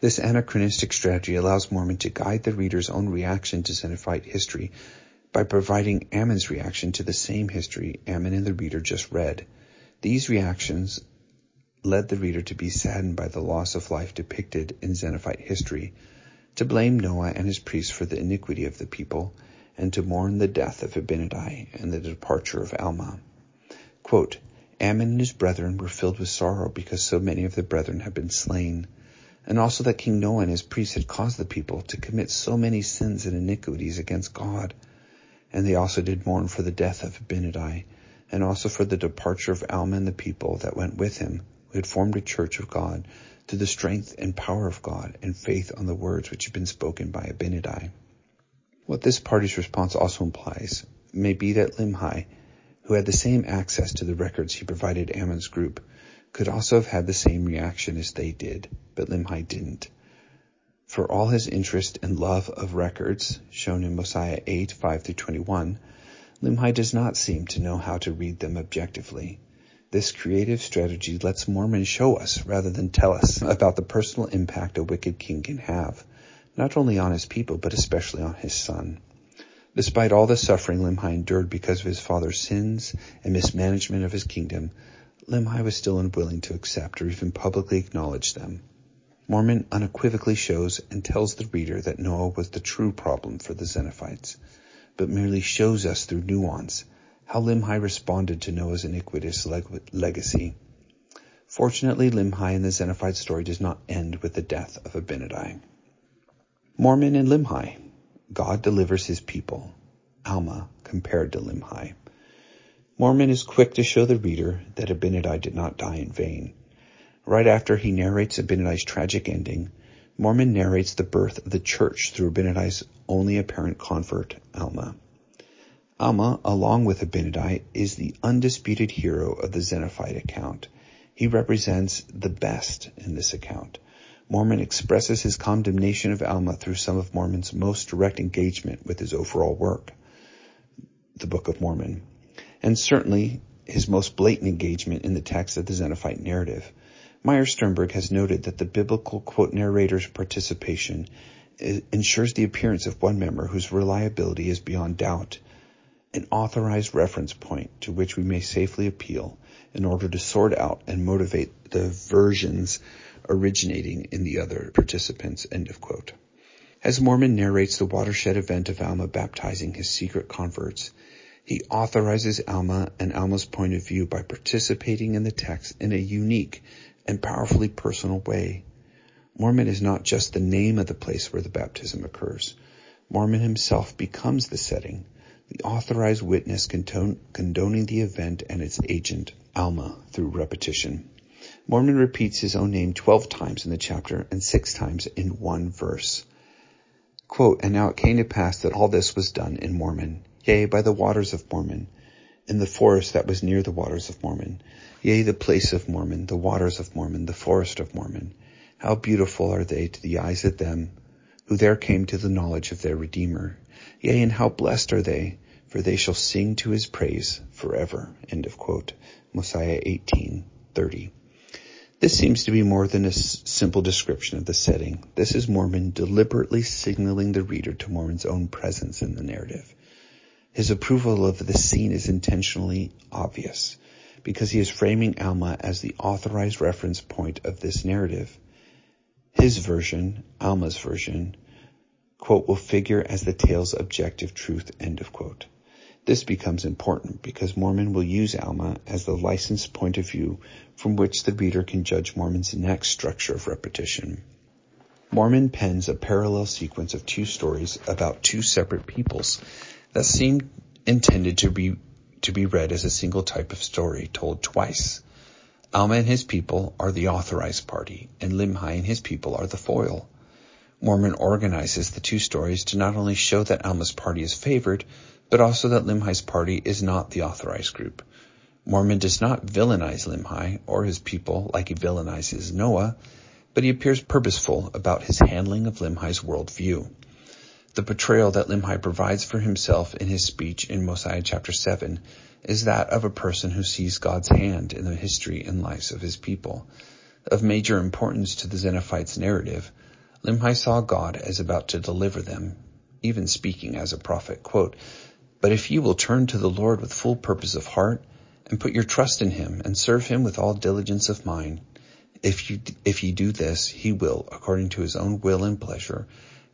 This anachronistic strategy allows Mormon to guide the reader's own reaction to Zeniffite history by providing Ammon's reaction to the same history Ammon and the reader just read. These reactions led the reader to be saddened by the loss of life depicted in Zeniffite history, to blame Noah and his priests for the iniquity of the people, and to mourn the death of Abinadi and the departure of Alma. Quote, Ammon and his brethren were filled with sorrow because so many of the brethren had been slain, and also that King Noah and his priests had caused the people to commit so many sins and iniquities against God. And they also did mourn for the death of Abinadi, and also for the departure of Alma and the people that went with him, who had formed a church of God, through the strength and power of God and faith on the words which had been spoken by Abinadi. What this party's response also implies may be that Limhi, who had the same access to the records he provided Ammon's group, could also have had the same reaction as they did, but Limhi didn't. For all his interest and love of records, shown in Mosiah 8, 5 through 21, Limhi does not seem to know how to read them objectively. This creative strategy lets Mormon show us rather than tell us about the personal impact a wicked king can have, not only on his people, but especially on his son. Despite all the suffering Limhi endured because of his father's sins and mismanagement of his kingdom, Limhi was still unwilling to accept or even publicly acknowledge them. Mormon unequivocally shows and tells the reader that Noah was the true problem for the Zeniffites, but merely shows us through nuance how Limhi responded to Noah's iniquitous leg- legacy. Fortunately, Limhi and the Zeniffite story does not end with the death of Abinadi. Mormon and Limhi. God delivers his people. Alma compared to Limhi. Mormon is quick to show the reader that Abinadi did not die in vain. Right after he narrates Abinadi's tragic ending, Mormon narrates the birth of the church through Abinadi's only apparent convert, Alma. Alma, along with Abinadi, is the undisputed hero of the Zeniffite account. He represents the best in this account. Mormon expresses his condemnation of Alma through some of Mormon's most direct engagement with his overall work, the Book of Mormon and certainly his most blatant engagement in the text of the Zeniffite narrative. Meir Sternberg has noted that the biblical quote narrator's participation ensures the appearance of one member whose reliability is beyond doubt, an authorized reference point to which we may safely appeal in order to sort out and motivate the versions originating in the other participants. End of quote. As Mormon narrates the watershed event of Alma baptizing his secret converts, he authorizes Alma and Alma's point of view by participating in the text in a unique and powerfully personal way. Mormon is not just the name of the place where the baptism occurs. Mormon himself becomes the setting, the authorized witness condoning the event and its agent, Alma, through repetition. Mormon repeats his own name 12 times in the chapter and six times in one verse. Quote, and now it came to pass that all this was done in Mormon yea, by the waters of Mormon, in the forest that was near the waters of Mormon, yea, the place of Mormon, the waters of Mormon, the forest of Mormon. How beautiful are they to the eyes of them who there came to the knowledge of their Redeemer. Yea, and how blessed are they, for they shall sing to his praise forever. End of quote. Mosiah 18:30. This seems to be more than a simple description of the setting. This is Mormon deliberately signaling the reader to Mormon's own presence in the narrative. His approval of the scene is intentionally obvious because he is framing Alma as the authorized reference point of this narrative. His version, Alma's version, quote, will figure as the tale's objective truth, end of quote. This becomes important because Mormon will use Alma as the licensed point of view from which the reader can judge Mormon's next structure of repetition. Mormon pens a parallel sequence of two stories about two separate peoples that seem intended to be to be read as a single type of story told twice. Alma and his people are the authorized party, and Limhi and his people are the foil. Mormon organizes the two stories to not only show that Alma's party is favored, but also that Limhi's party is not the authorized group. Mormon does not villainize Limhi or his people like he villainizes Noah, but he appears purposeful about his handling of Limhi's worldview. The portrayal that Limhi provides for himself in his speech in Mosiah chapter 7 is that of a person who sees God's hand in the history and lives of his people. Of major importance to the Zeniffites' narrative, Limhi saw God as about to deliver them, even speaking as a prophet. Quote, but if you will turn to the Lord with full purpose of heart and put your trust in him and serve him with all diligence of mind, if you, if you do this, he will, according to his own will and pleasure,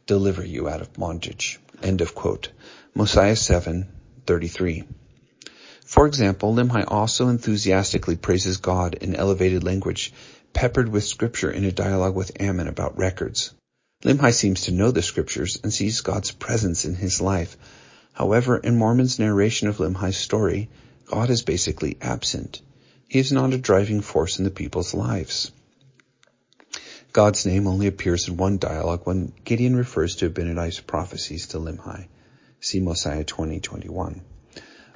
deliver you out of bondage. End of quote. Mosiah 7, 33. For example, Limhi also enthusiastically praises God in elevated language, peppered with scripture in a dialogue with Ammon about records. Limhi seems to know the scriptures and sees God's presence in his life. However, in Mormon's narration of Limhi's story, God is basically absent. He is not a driving force in the people's lives. God's name only appears in one dialogue when Gideon refers to Abinadi's prophecies to Limhi. See Mosiah 20:21.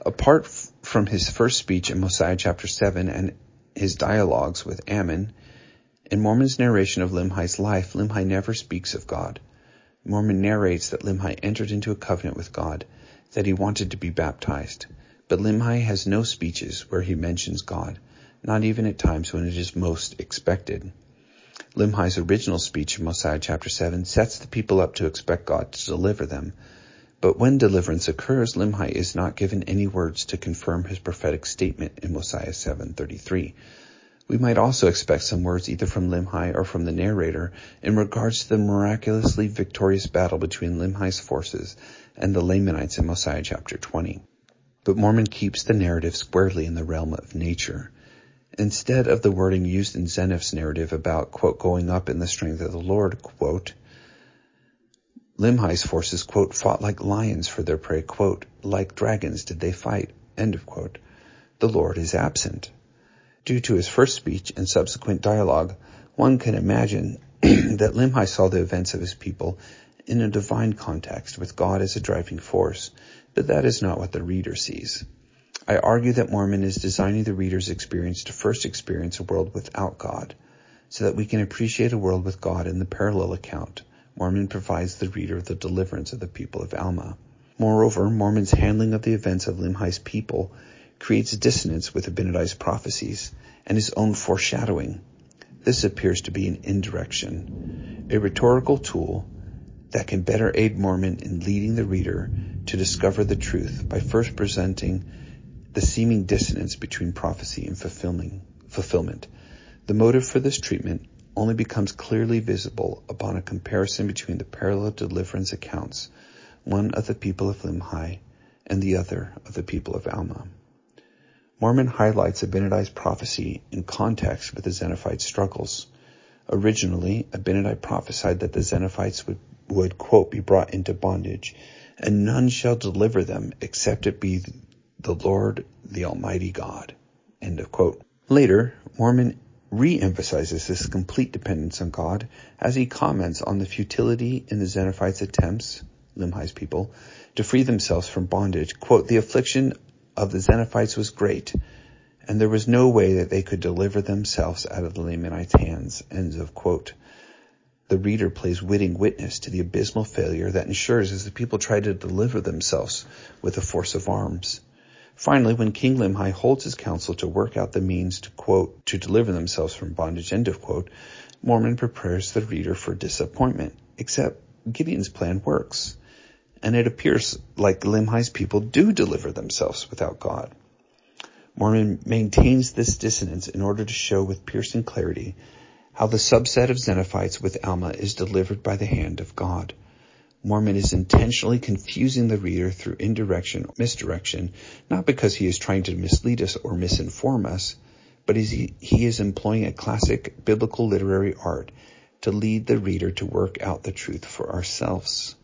Apart from his first speech in Mosiah chapter 7 and his dialogues with Ammon, in Mormon's narration of Limhi's life, Limhi never speaks of God. Mormon narrates that Limhi entered into a covenant with God, that he wanted to be baptized. But Limhi has no speeches where he mentions God, not even at times when it is most expected. Limhi's original speech in Mosiah chapter 7 sets the people up to expect God to deliver them. But when deliverance occurs, Limhi is not given any words to confirm his prophetic statement in Mosiah 7:33. We might also expect some words either from Limhi or from the narrator in regards to the miraculously victorious battle between Limhi's forces and the Lamanites in Mosiah chapter 20. But Mormon keeps the narrative squarely in the realm of nature. Instead of the wording used in Zeniff's narrative about, quote, going up in the strength of the Lord, quote, Limhi's forces, quote, fought like lions for their prey, quote, like dragons did they fight, end of quote. The Lord is absent. Due to his first speech and subsequent dialogue, one can imagine that Limhi saw the events of his people in a divine context with God as a driving force, but that is not what the reader sees. I argue that Mormon is designing the reader's experience to first experience a world without God, so that we can appreciate a world with God in the parallel account. Mormon provides the reader the deliverance of the people of Alma. Moreover, Mormon's handling of the events of Limhi's people creates dissonance with Abinadi's prophecies and his own foreshadowing. This appears to be an indirection, a rhetorical tool that can better aid Mormon in leading the reader to discover the truth by first presenting the seeming dissonance between prophecy and fulfillment. The motive for this treatment only becomes clearly visible upon a comparison between the parallel deliverance accounts, one of the people of Limhi and the other of the people of Alma. Mormon highlights Abinadi's prophecy in context with the Zeniffites' struggles. Originally, Abinadi prophesied that the Zeniffites would, would, quote, be brought into bondage, and none shall deliver them except it be the Lord, the Almighty God. End of quote. Later, Mormon re-emphasizes this complete dependence on God as he comments on the futility in the Zeniffites' attempts, Limhi's people, to free themselves from bondage. Quote, the affliction of the Zeniffites was great, and there was no way that they could deliver themselves out of the Lamanites' hands. End of quote. The reader plays witting witness to the abysmal failure that ensures as the people try to deliver themselves with the force of arms. Finally, when King Limhi holds his council to work out the means to quote, to deliver themselves from bondage, end of quote, Mormon prepares the reader for disappointment, except Gideon's plan works. And it appears like Limhi's people do deliver themselves without God. Mormon maintains this dissonance in order to show with piercing clarity how the subset of Zeniffites with Alma is delivered by the hand of God. Mormon is intentionally confusing the reader through indirection, or misdirection, not because he is trying to mislead us or misinform us, but he is employing a classic biblical literary art to lead the reader to work out the truth for ourselves.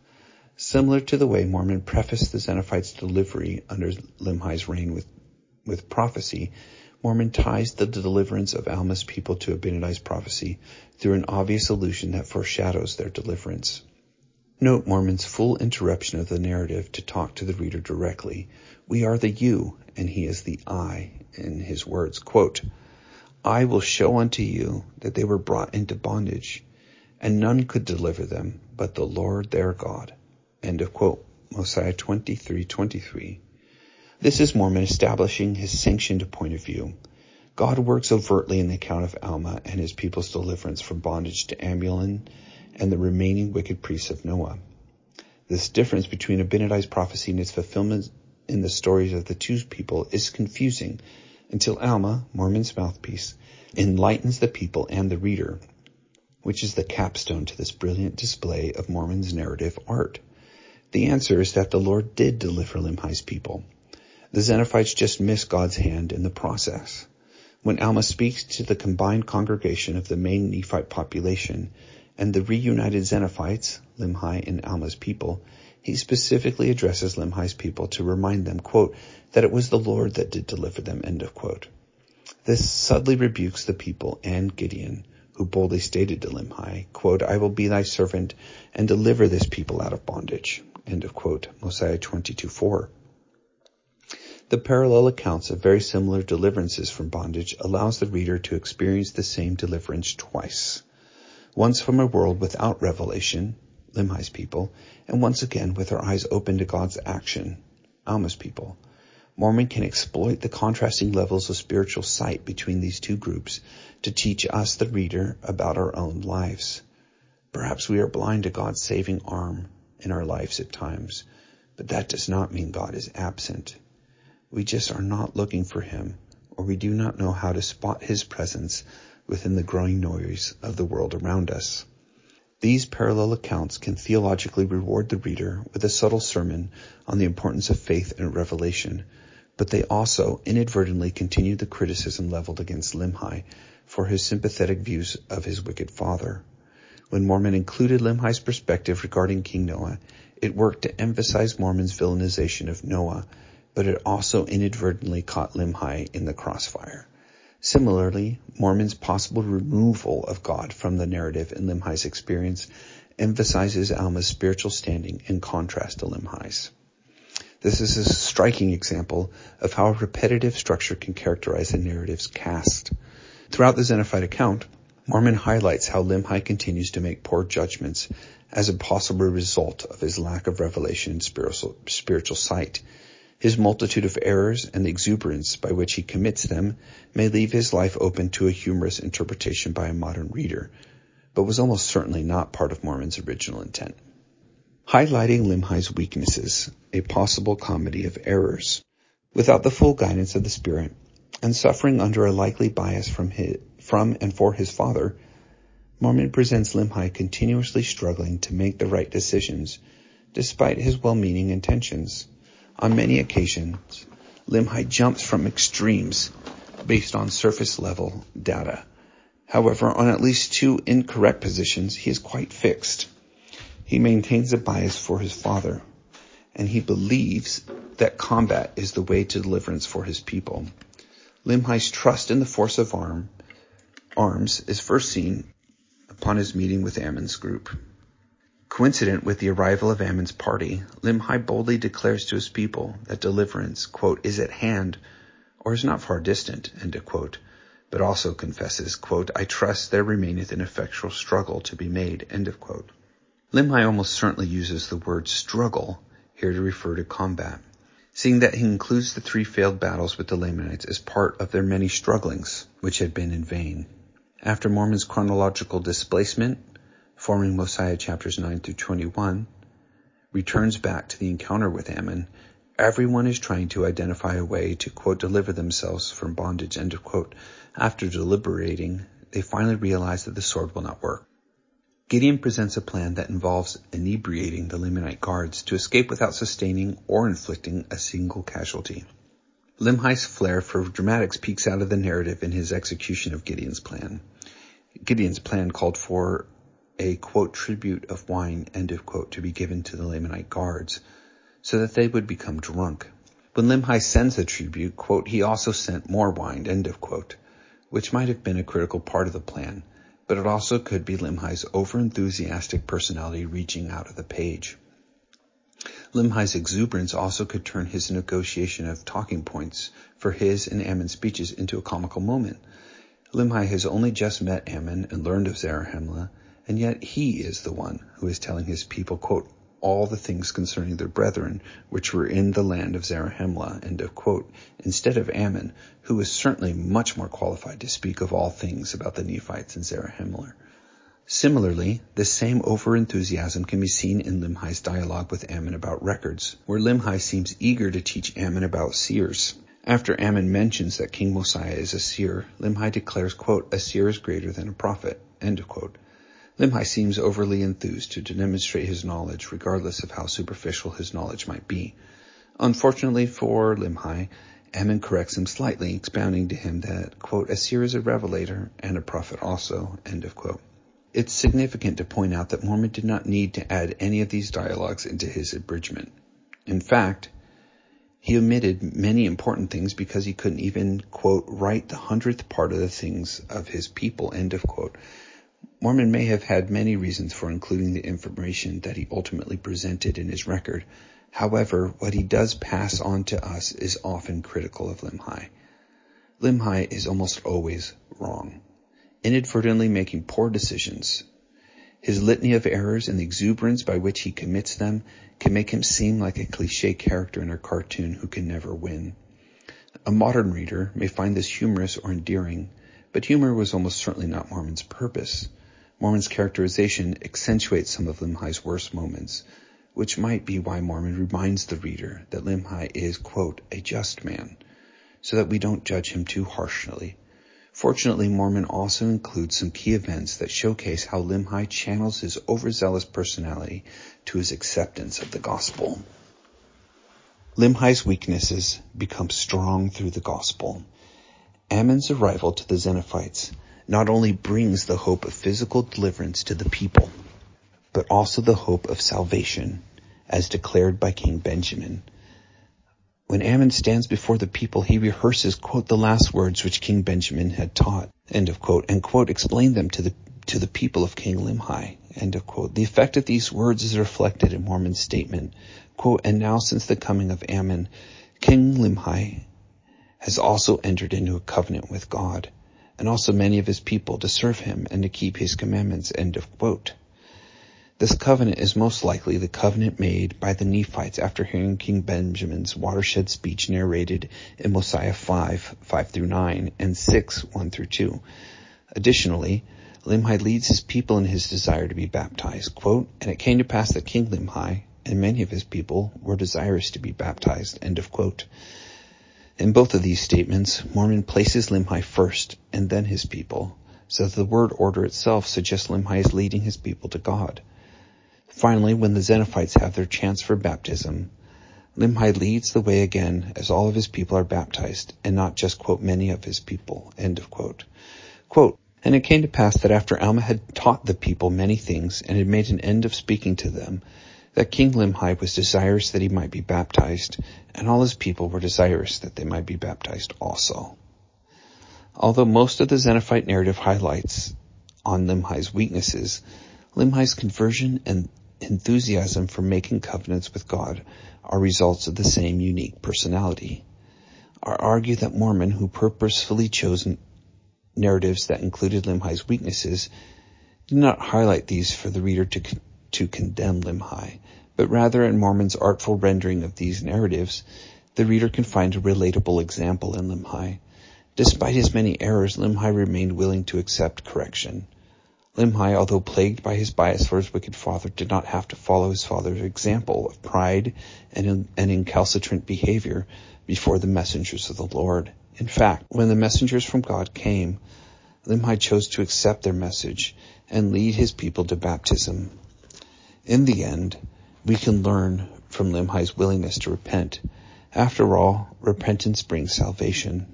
Similar to the way Mormon prefaced the Zeniffites' delivery under Limhi's reign with, with prophecy, Mormon ties the deliverance of Alma's people to Abinadi's prophecy through an obvious allusion that foreshadows their deliverance. Note Mormon's full interruption of the narrative to talk to the reader directly. We are the you, and he is the I in his words. Quote, I will show unto you that they were brought into bondage, and none could deliver them but the Lord their God. End of quote. Mosiah 23:23. This is Mormon establishing his sanctioned point of view. God works overtly in the account of Alma and his people's deliverance from bondage to Amulon and the remaining wicked priests of Noah. This difference between Abinadi's prophecy and its fulfillment in the stories of the two people is confusing until Alma, Mormon's mouthpiece, enlightens the people and the reader, which is the capstone to this brilliant display of Mormon's narrative art. The answer is that the Lord did deliver Limhi's people. The Zeniffites just missed God's hand in the process. When Alma speaks to the combined congregation of the main Nephite population, and the reunited Zeniffites, Limhi and Alma's people, he specifically addresses Limhi's people to remind them, quote, that it was the Lord that did deliver them, end of quote. This subtly rebukes the people and Gideon, who boldly stated to Limhi, quote, I will be thy servant and deliver this people out of bondage. End of quote. Mosiah 22:4. The parallel accounts of very similar deliverances from bondage allows the reader to experience the same deliverance twice. Once from a world without revelation, Limhi's people, and once again with our eyes open to God's action, Alma's people. Mormon can exploit the contrasting levels of spiritual sight between these two groups to teach us, the reader, about our own lives. Perhaps we are blind to God's saving arm in our lives at times, but that does not mean God is absent. We just are not looking for him, or we do not know how to spot his presence within the growing noise of the world around us. These parallel accounts can theologically reward the reader with a subtle sermon on the importance of faith and revelation, but they also inadvertently continue the criticism leveled against Limhi for his sympathetic views of his wicked father. When Mormon included Limhi's perspective regarding King Noah, it worked to emphasize Mormon's villainization of Noah but it also inadvertently caught Limhi in the crossfire. Similarly, Mormon's possible removal of God from the narrative in Limhi's experience emphasizes Alma's spiritual standing in contrast to Limhi's. This is a striking example of how a repetitive structure can characterize a narrative's cast. Throughout the Zeniffite account, Mormon highlights how Limhi continues to make poor judgments as a possible result of his lack of revelation and spiritual, spiritual sight. His multitude of errors and the exuberance by which he commits them may leave his life open to a humorous interpretation by a modern reader, but was almost certainly not part of Mormon's original intent. Highlighting Limhi's weaknesses, a possible comedy of errors. Without the full guidance of the Spirit, and suffering under a likely bias from, his, from and for his father, Mormon presents Limhi continuously struggling to make the right decisions, despite his well-meaning intentions. On many occasions, Limhi jumps from extremes based on surface level data. However, on at least two incorrect positions, he is quite fixed. He maintains a bias for his father, and he believes that combat is the way to deliverance for his people. Limhi's trust in the force of arm, arms is first seen upon his meeting with Ammon's group. Coincident with the arrival of Ammon's party, Limhi boldly declares to his people that deliverance, quote, is at hand or is not far distant, quote, but also confesses, quote, I trust there remaineth an effectual struggle to be made, end of quote. Limhi almost certainly uses the word struggle here to refer to combat, seeing that he includes the three failed battles with the Lamanites as part of their many strugglings, which had been in vain. After Mormon's chronological displacement, forming Mosiah chapters 9 through 21, returns back to the encounter with Ammon, everyone is trying to identify a way to, quote, deliver themselves from bondage, end of quote. After deliberating, they finally realize that the sword will not work. Gideon presents a plan that involves inebriating the Lamanite guards to escape without sustaining or inflicting a single casualty. Limhi's flair for dramatics peeks out of the narrative in his execution of Gideon's plan. Gideon's plan called for a quote tribute of wine end of quote to be given to the Lamanite guards so that they would become drunk. When Limhi sends the tribute, quote, he also sent more wine, end of quote, which might have been a critical part of the plan, but it also could be Limhi's overenthusiastic personality reaching out of the page. Limhi's exuberance also could turn his negotiation of talking points for his and Ammon's speeches into a comical moment. Limhi has only just met Ammon and learned of Zarahemla, and yet he is the one who is telling his people, quote, all the things concerning their brethren which were in the land of Zarahemla, end of quote, instead of Ammon, who is certainly much more qualified to speak of all things about the Nephites and Zarahemla. Similarly, this same overenthusiasm can be seen in Limhi's dialogue with Ammon about records, where Limhi seems eager to teach Ammon about seers. After Ammon mentions that King Mosiah is a seer, Limhi declares, quote, a seer is greater than a prophet, end quote. Limhi seems overly enthused to demonstrate his knowledge regardless of how superficial his knowledge might be. Unfortunately for Limhi, Ammon corrects him slightly, expounding to him that, quote, a seer is a revelator and a prophet also, end of quote. It's significant to point out that Mormon did not need to add any of these dialogues into his abridgment. In fact, he omitted many important things because he couldn't even, quote, write the hundredth part of the things of his people, end of quote. Mormon may have had many reasons for including the information that he ultimately presented in his record. However, what he does pass on to us is often critical of Limhi. Limhi is almost always wrong, inadvertently making poor decisions. His litany of errors and the exuberance by which he commits them can make him seem like a cliche character in a cartoon who can never win. A modern reader may find this humorous or endearing, but humor was almost certainly not Mormon's purpose. Mormon's characterization accentuates some of Limhi's worst moments, which might be why Mormon reminds the reader that Limhi is, quote, a just man, so that we don't judge him too harshly. Fortunately, Mormon also includes some key events that showcase how Limhi channels his overzealous personality to his acceptance of the gospel. Limhi's weaknesses become strong through the gospel. Ammon's arrival to the Zeniffites not only brings the hope of physical deliverance to the people, but also the hope of salvation, as declared by King Benjamin. When Ammon stands before the people, he rehearses, quote, the last words which King Benjamin had taught, end of quote, and quote, explain them to the, to the people of King Limhi, end of quote. The effect of these words is reflected in Mormon's statement, quote, and now since the coming of Ammon, King Limhi has also entered into a covenant with God and also many of his people to serve him and to keep his commandments. End of quote. This covenant is most likely the covenant made by the Nephites after hearing King Benjamin's watershed speech narrated in Mosiah 5, 5 through 9 and 6, 1 through 2. Additionally, Limhi leads his people in his desire to be baptized. Quote, and it came to pass that King Limhi and many of his people were desirous to be baptized. End of quote. In both of these statements, Mormon places Limhi first and then his people, so the word order itself suggests Limhi is leading his people to God. Finally, when the Zeniffites have their chance for baptism, Limhi leads the way again as all of his people are baptized, and not just, quote, many of his people, end of quote. Quote, and it came to pass that after Alma had taught the people many things and had made an end of speaking to them, that King Limhi was desirous that he might be baptized, and all his people were desirous that they might be baptized also. Although most of the Zeniffite narrative highlights on Limhi's weaknesses, Limhi's conversion and enthusiasm for making covenants with God are results of the same unique personality. I argue that Mormon, who purposefully chose narratives that included Limhi's weaknesses, did not highlight these for the reader to to condemn Limhi, but rather in Mormon's artful rendering of these narratives, the reader can find a relatable example in Limhi. Despite his many errors, Limhi remained willing to accept correction. Limhi, although plagued by his bias for his wicked father, did not have to follow his father's example of pride and, and incalcitrant behavior before the messengers of the Lord. In fact, when the messengers from God came, Limhi chose to accept their message and lead his people to baptism. In the end, we can learn from Limhi's willingness to repent. After all, repentance brings salvation.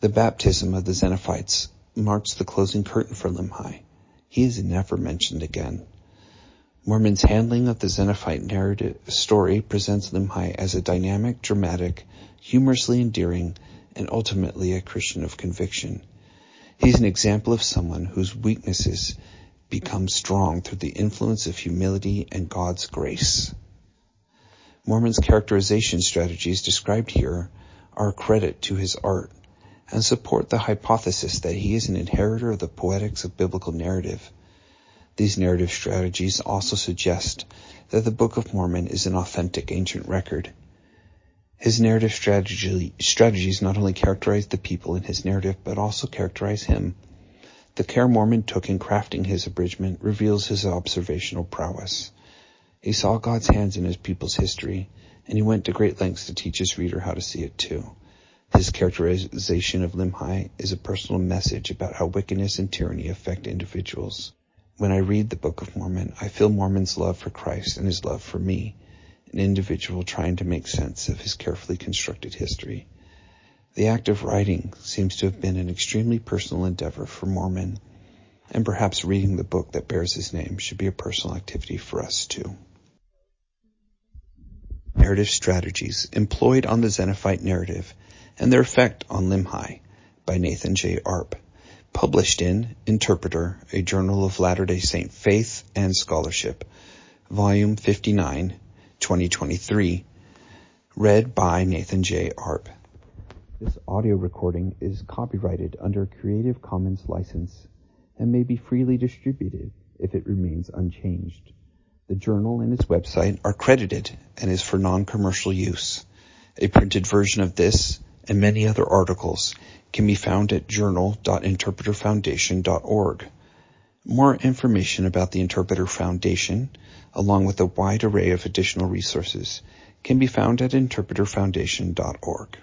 The baptism of the Zeniffites marks the closing curtain for Limhi. He is never mentioned again. Mormon's handling of the Zeniffite narrative story presents Limhi as a dynamic, dramatic, humorously endearing, and ultimately a Christian of conviction. He's an example of someone whose weaknesses become strong through the influence of humility and God's grace. Mormon's characterization strategies described here are a credit to his art and support the hypothesis that he is an inheritor of the poetics of biblical narrative. These narrative strategies also suggest that the Book of Mormon is an authentic ancient record. His narrative strategy, strategies not only characterize the people in his narrative, but also characterize him the care Mormon took in crafting his abridgment reveals his observational prowess. He saw God's hands in his people's history, and he went to great lengths to teach his reader how to see it too. His characterization of Limhi is a personal message about how wickedness and tyranny affect individuals. When I read the Book of Mormon, I feel Mormon's love for Christ and his love for me, an individual trying to make sense of his carefully constructed history. The act of writing seems to have been an extremely personal endeavor for Mormon, and perhaps reading the book that bears his name should be a personal activity for us too. Narrative Strategies Employed on the Zeniffite Narrative and Their Effect on Limhi by Nathan J. Arp. published in Interpreter, a journal of Latter-day Saint faith and scholarship, volume 59, 2023, read by Nathan J. Arp. This audio recording is copyrighted under a Creative Commons license and may be freely distributed if it remains unchanged. The journal and its website are credited and is for non-commercial use. A printed version of this and many other articles can be found at journal.interpreterfoundation.org. More information about the Interpreter Foundation, along with a wide array of additional resources, can be found at interpreterfoundation.org.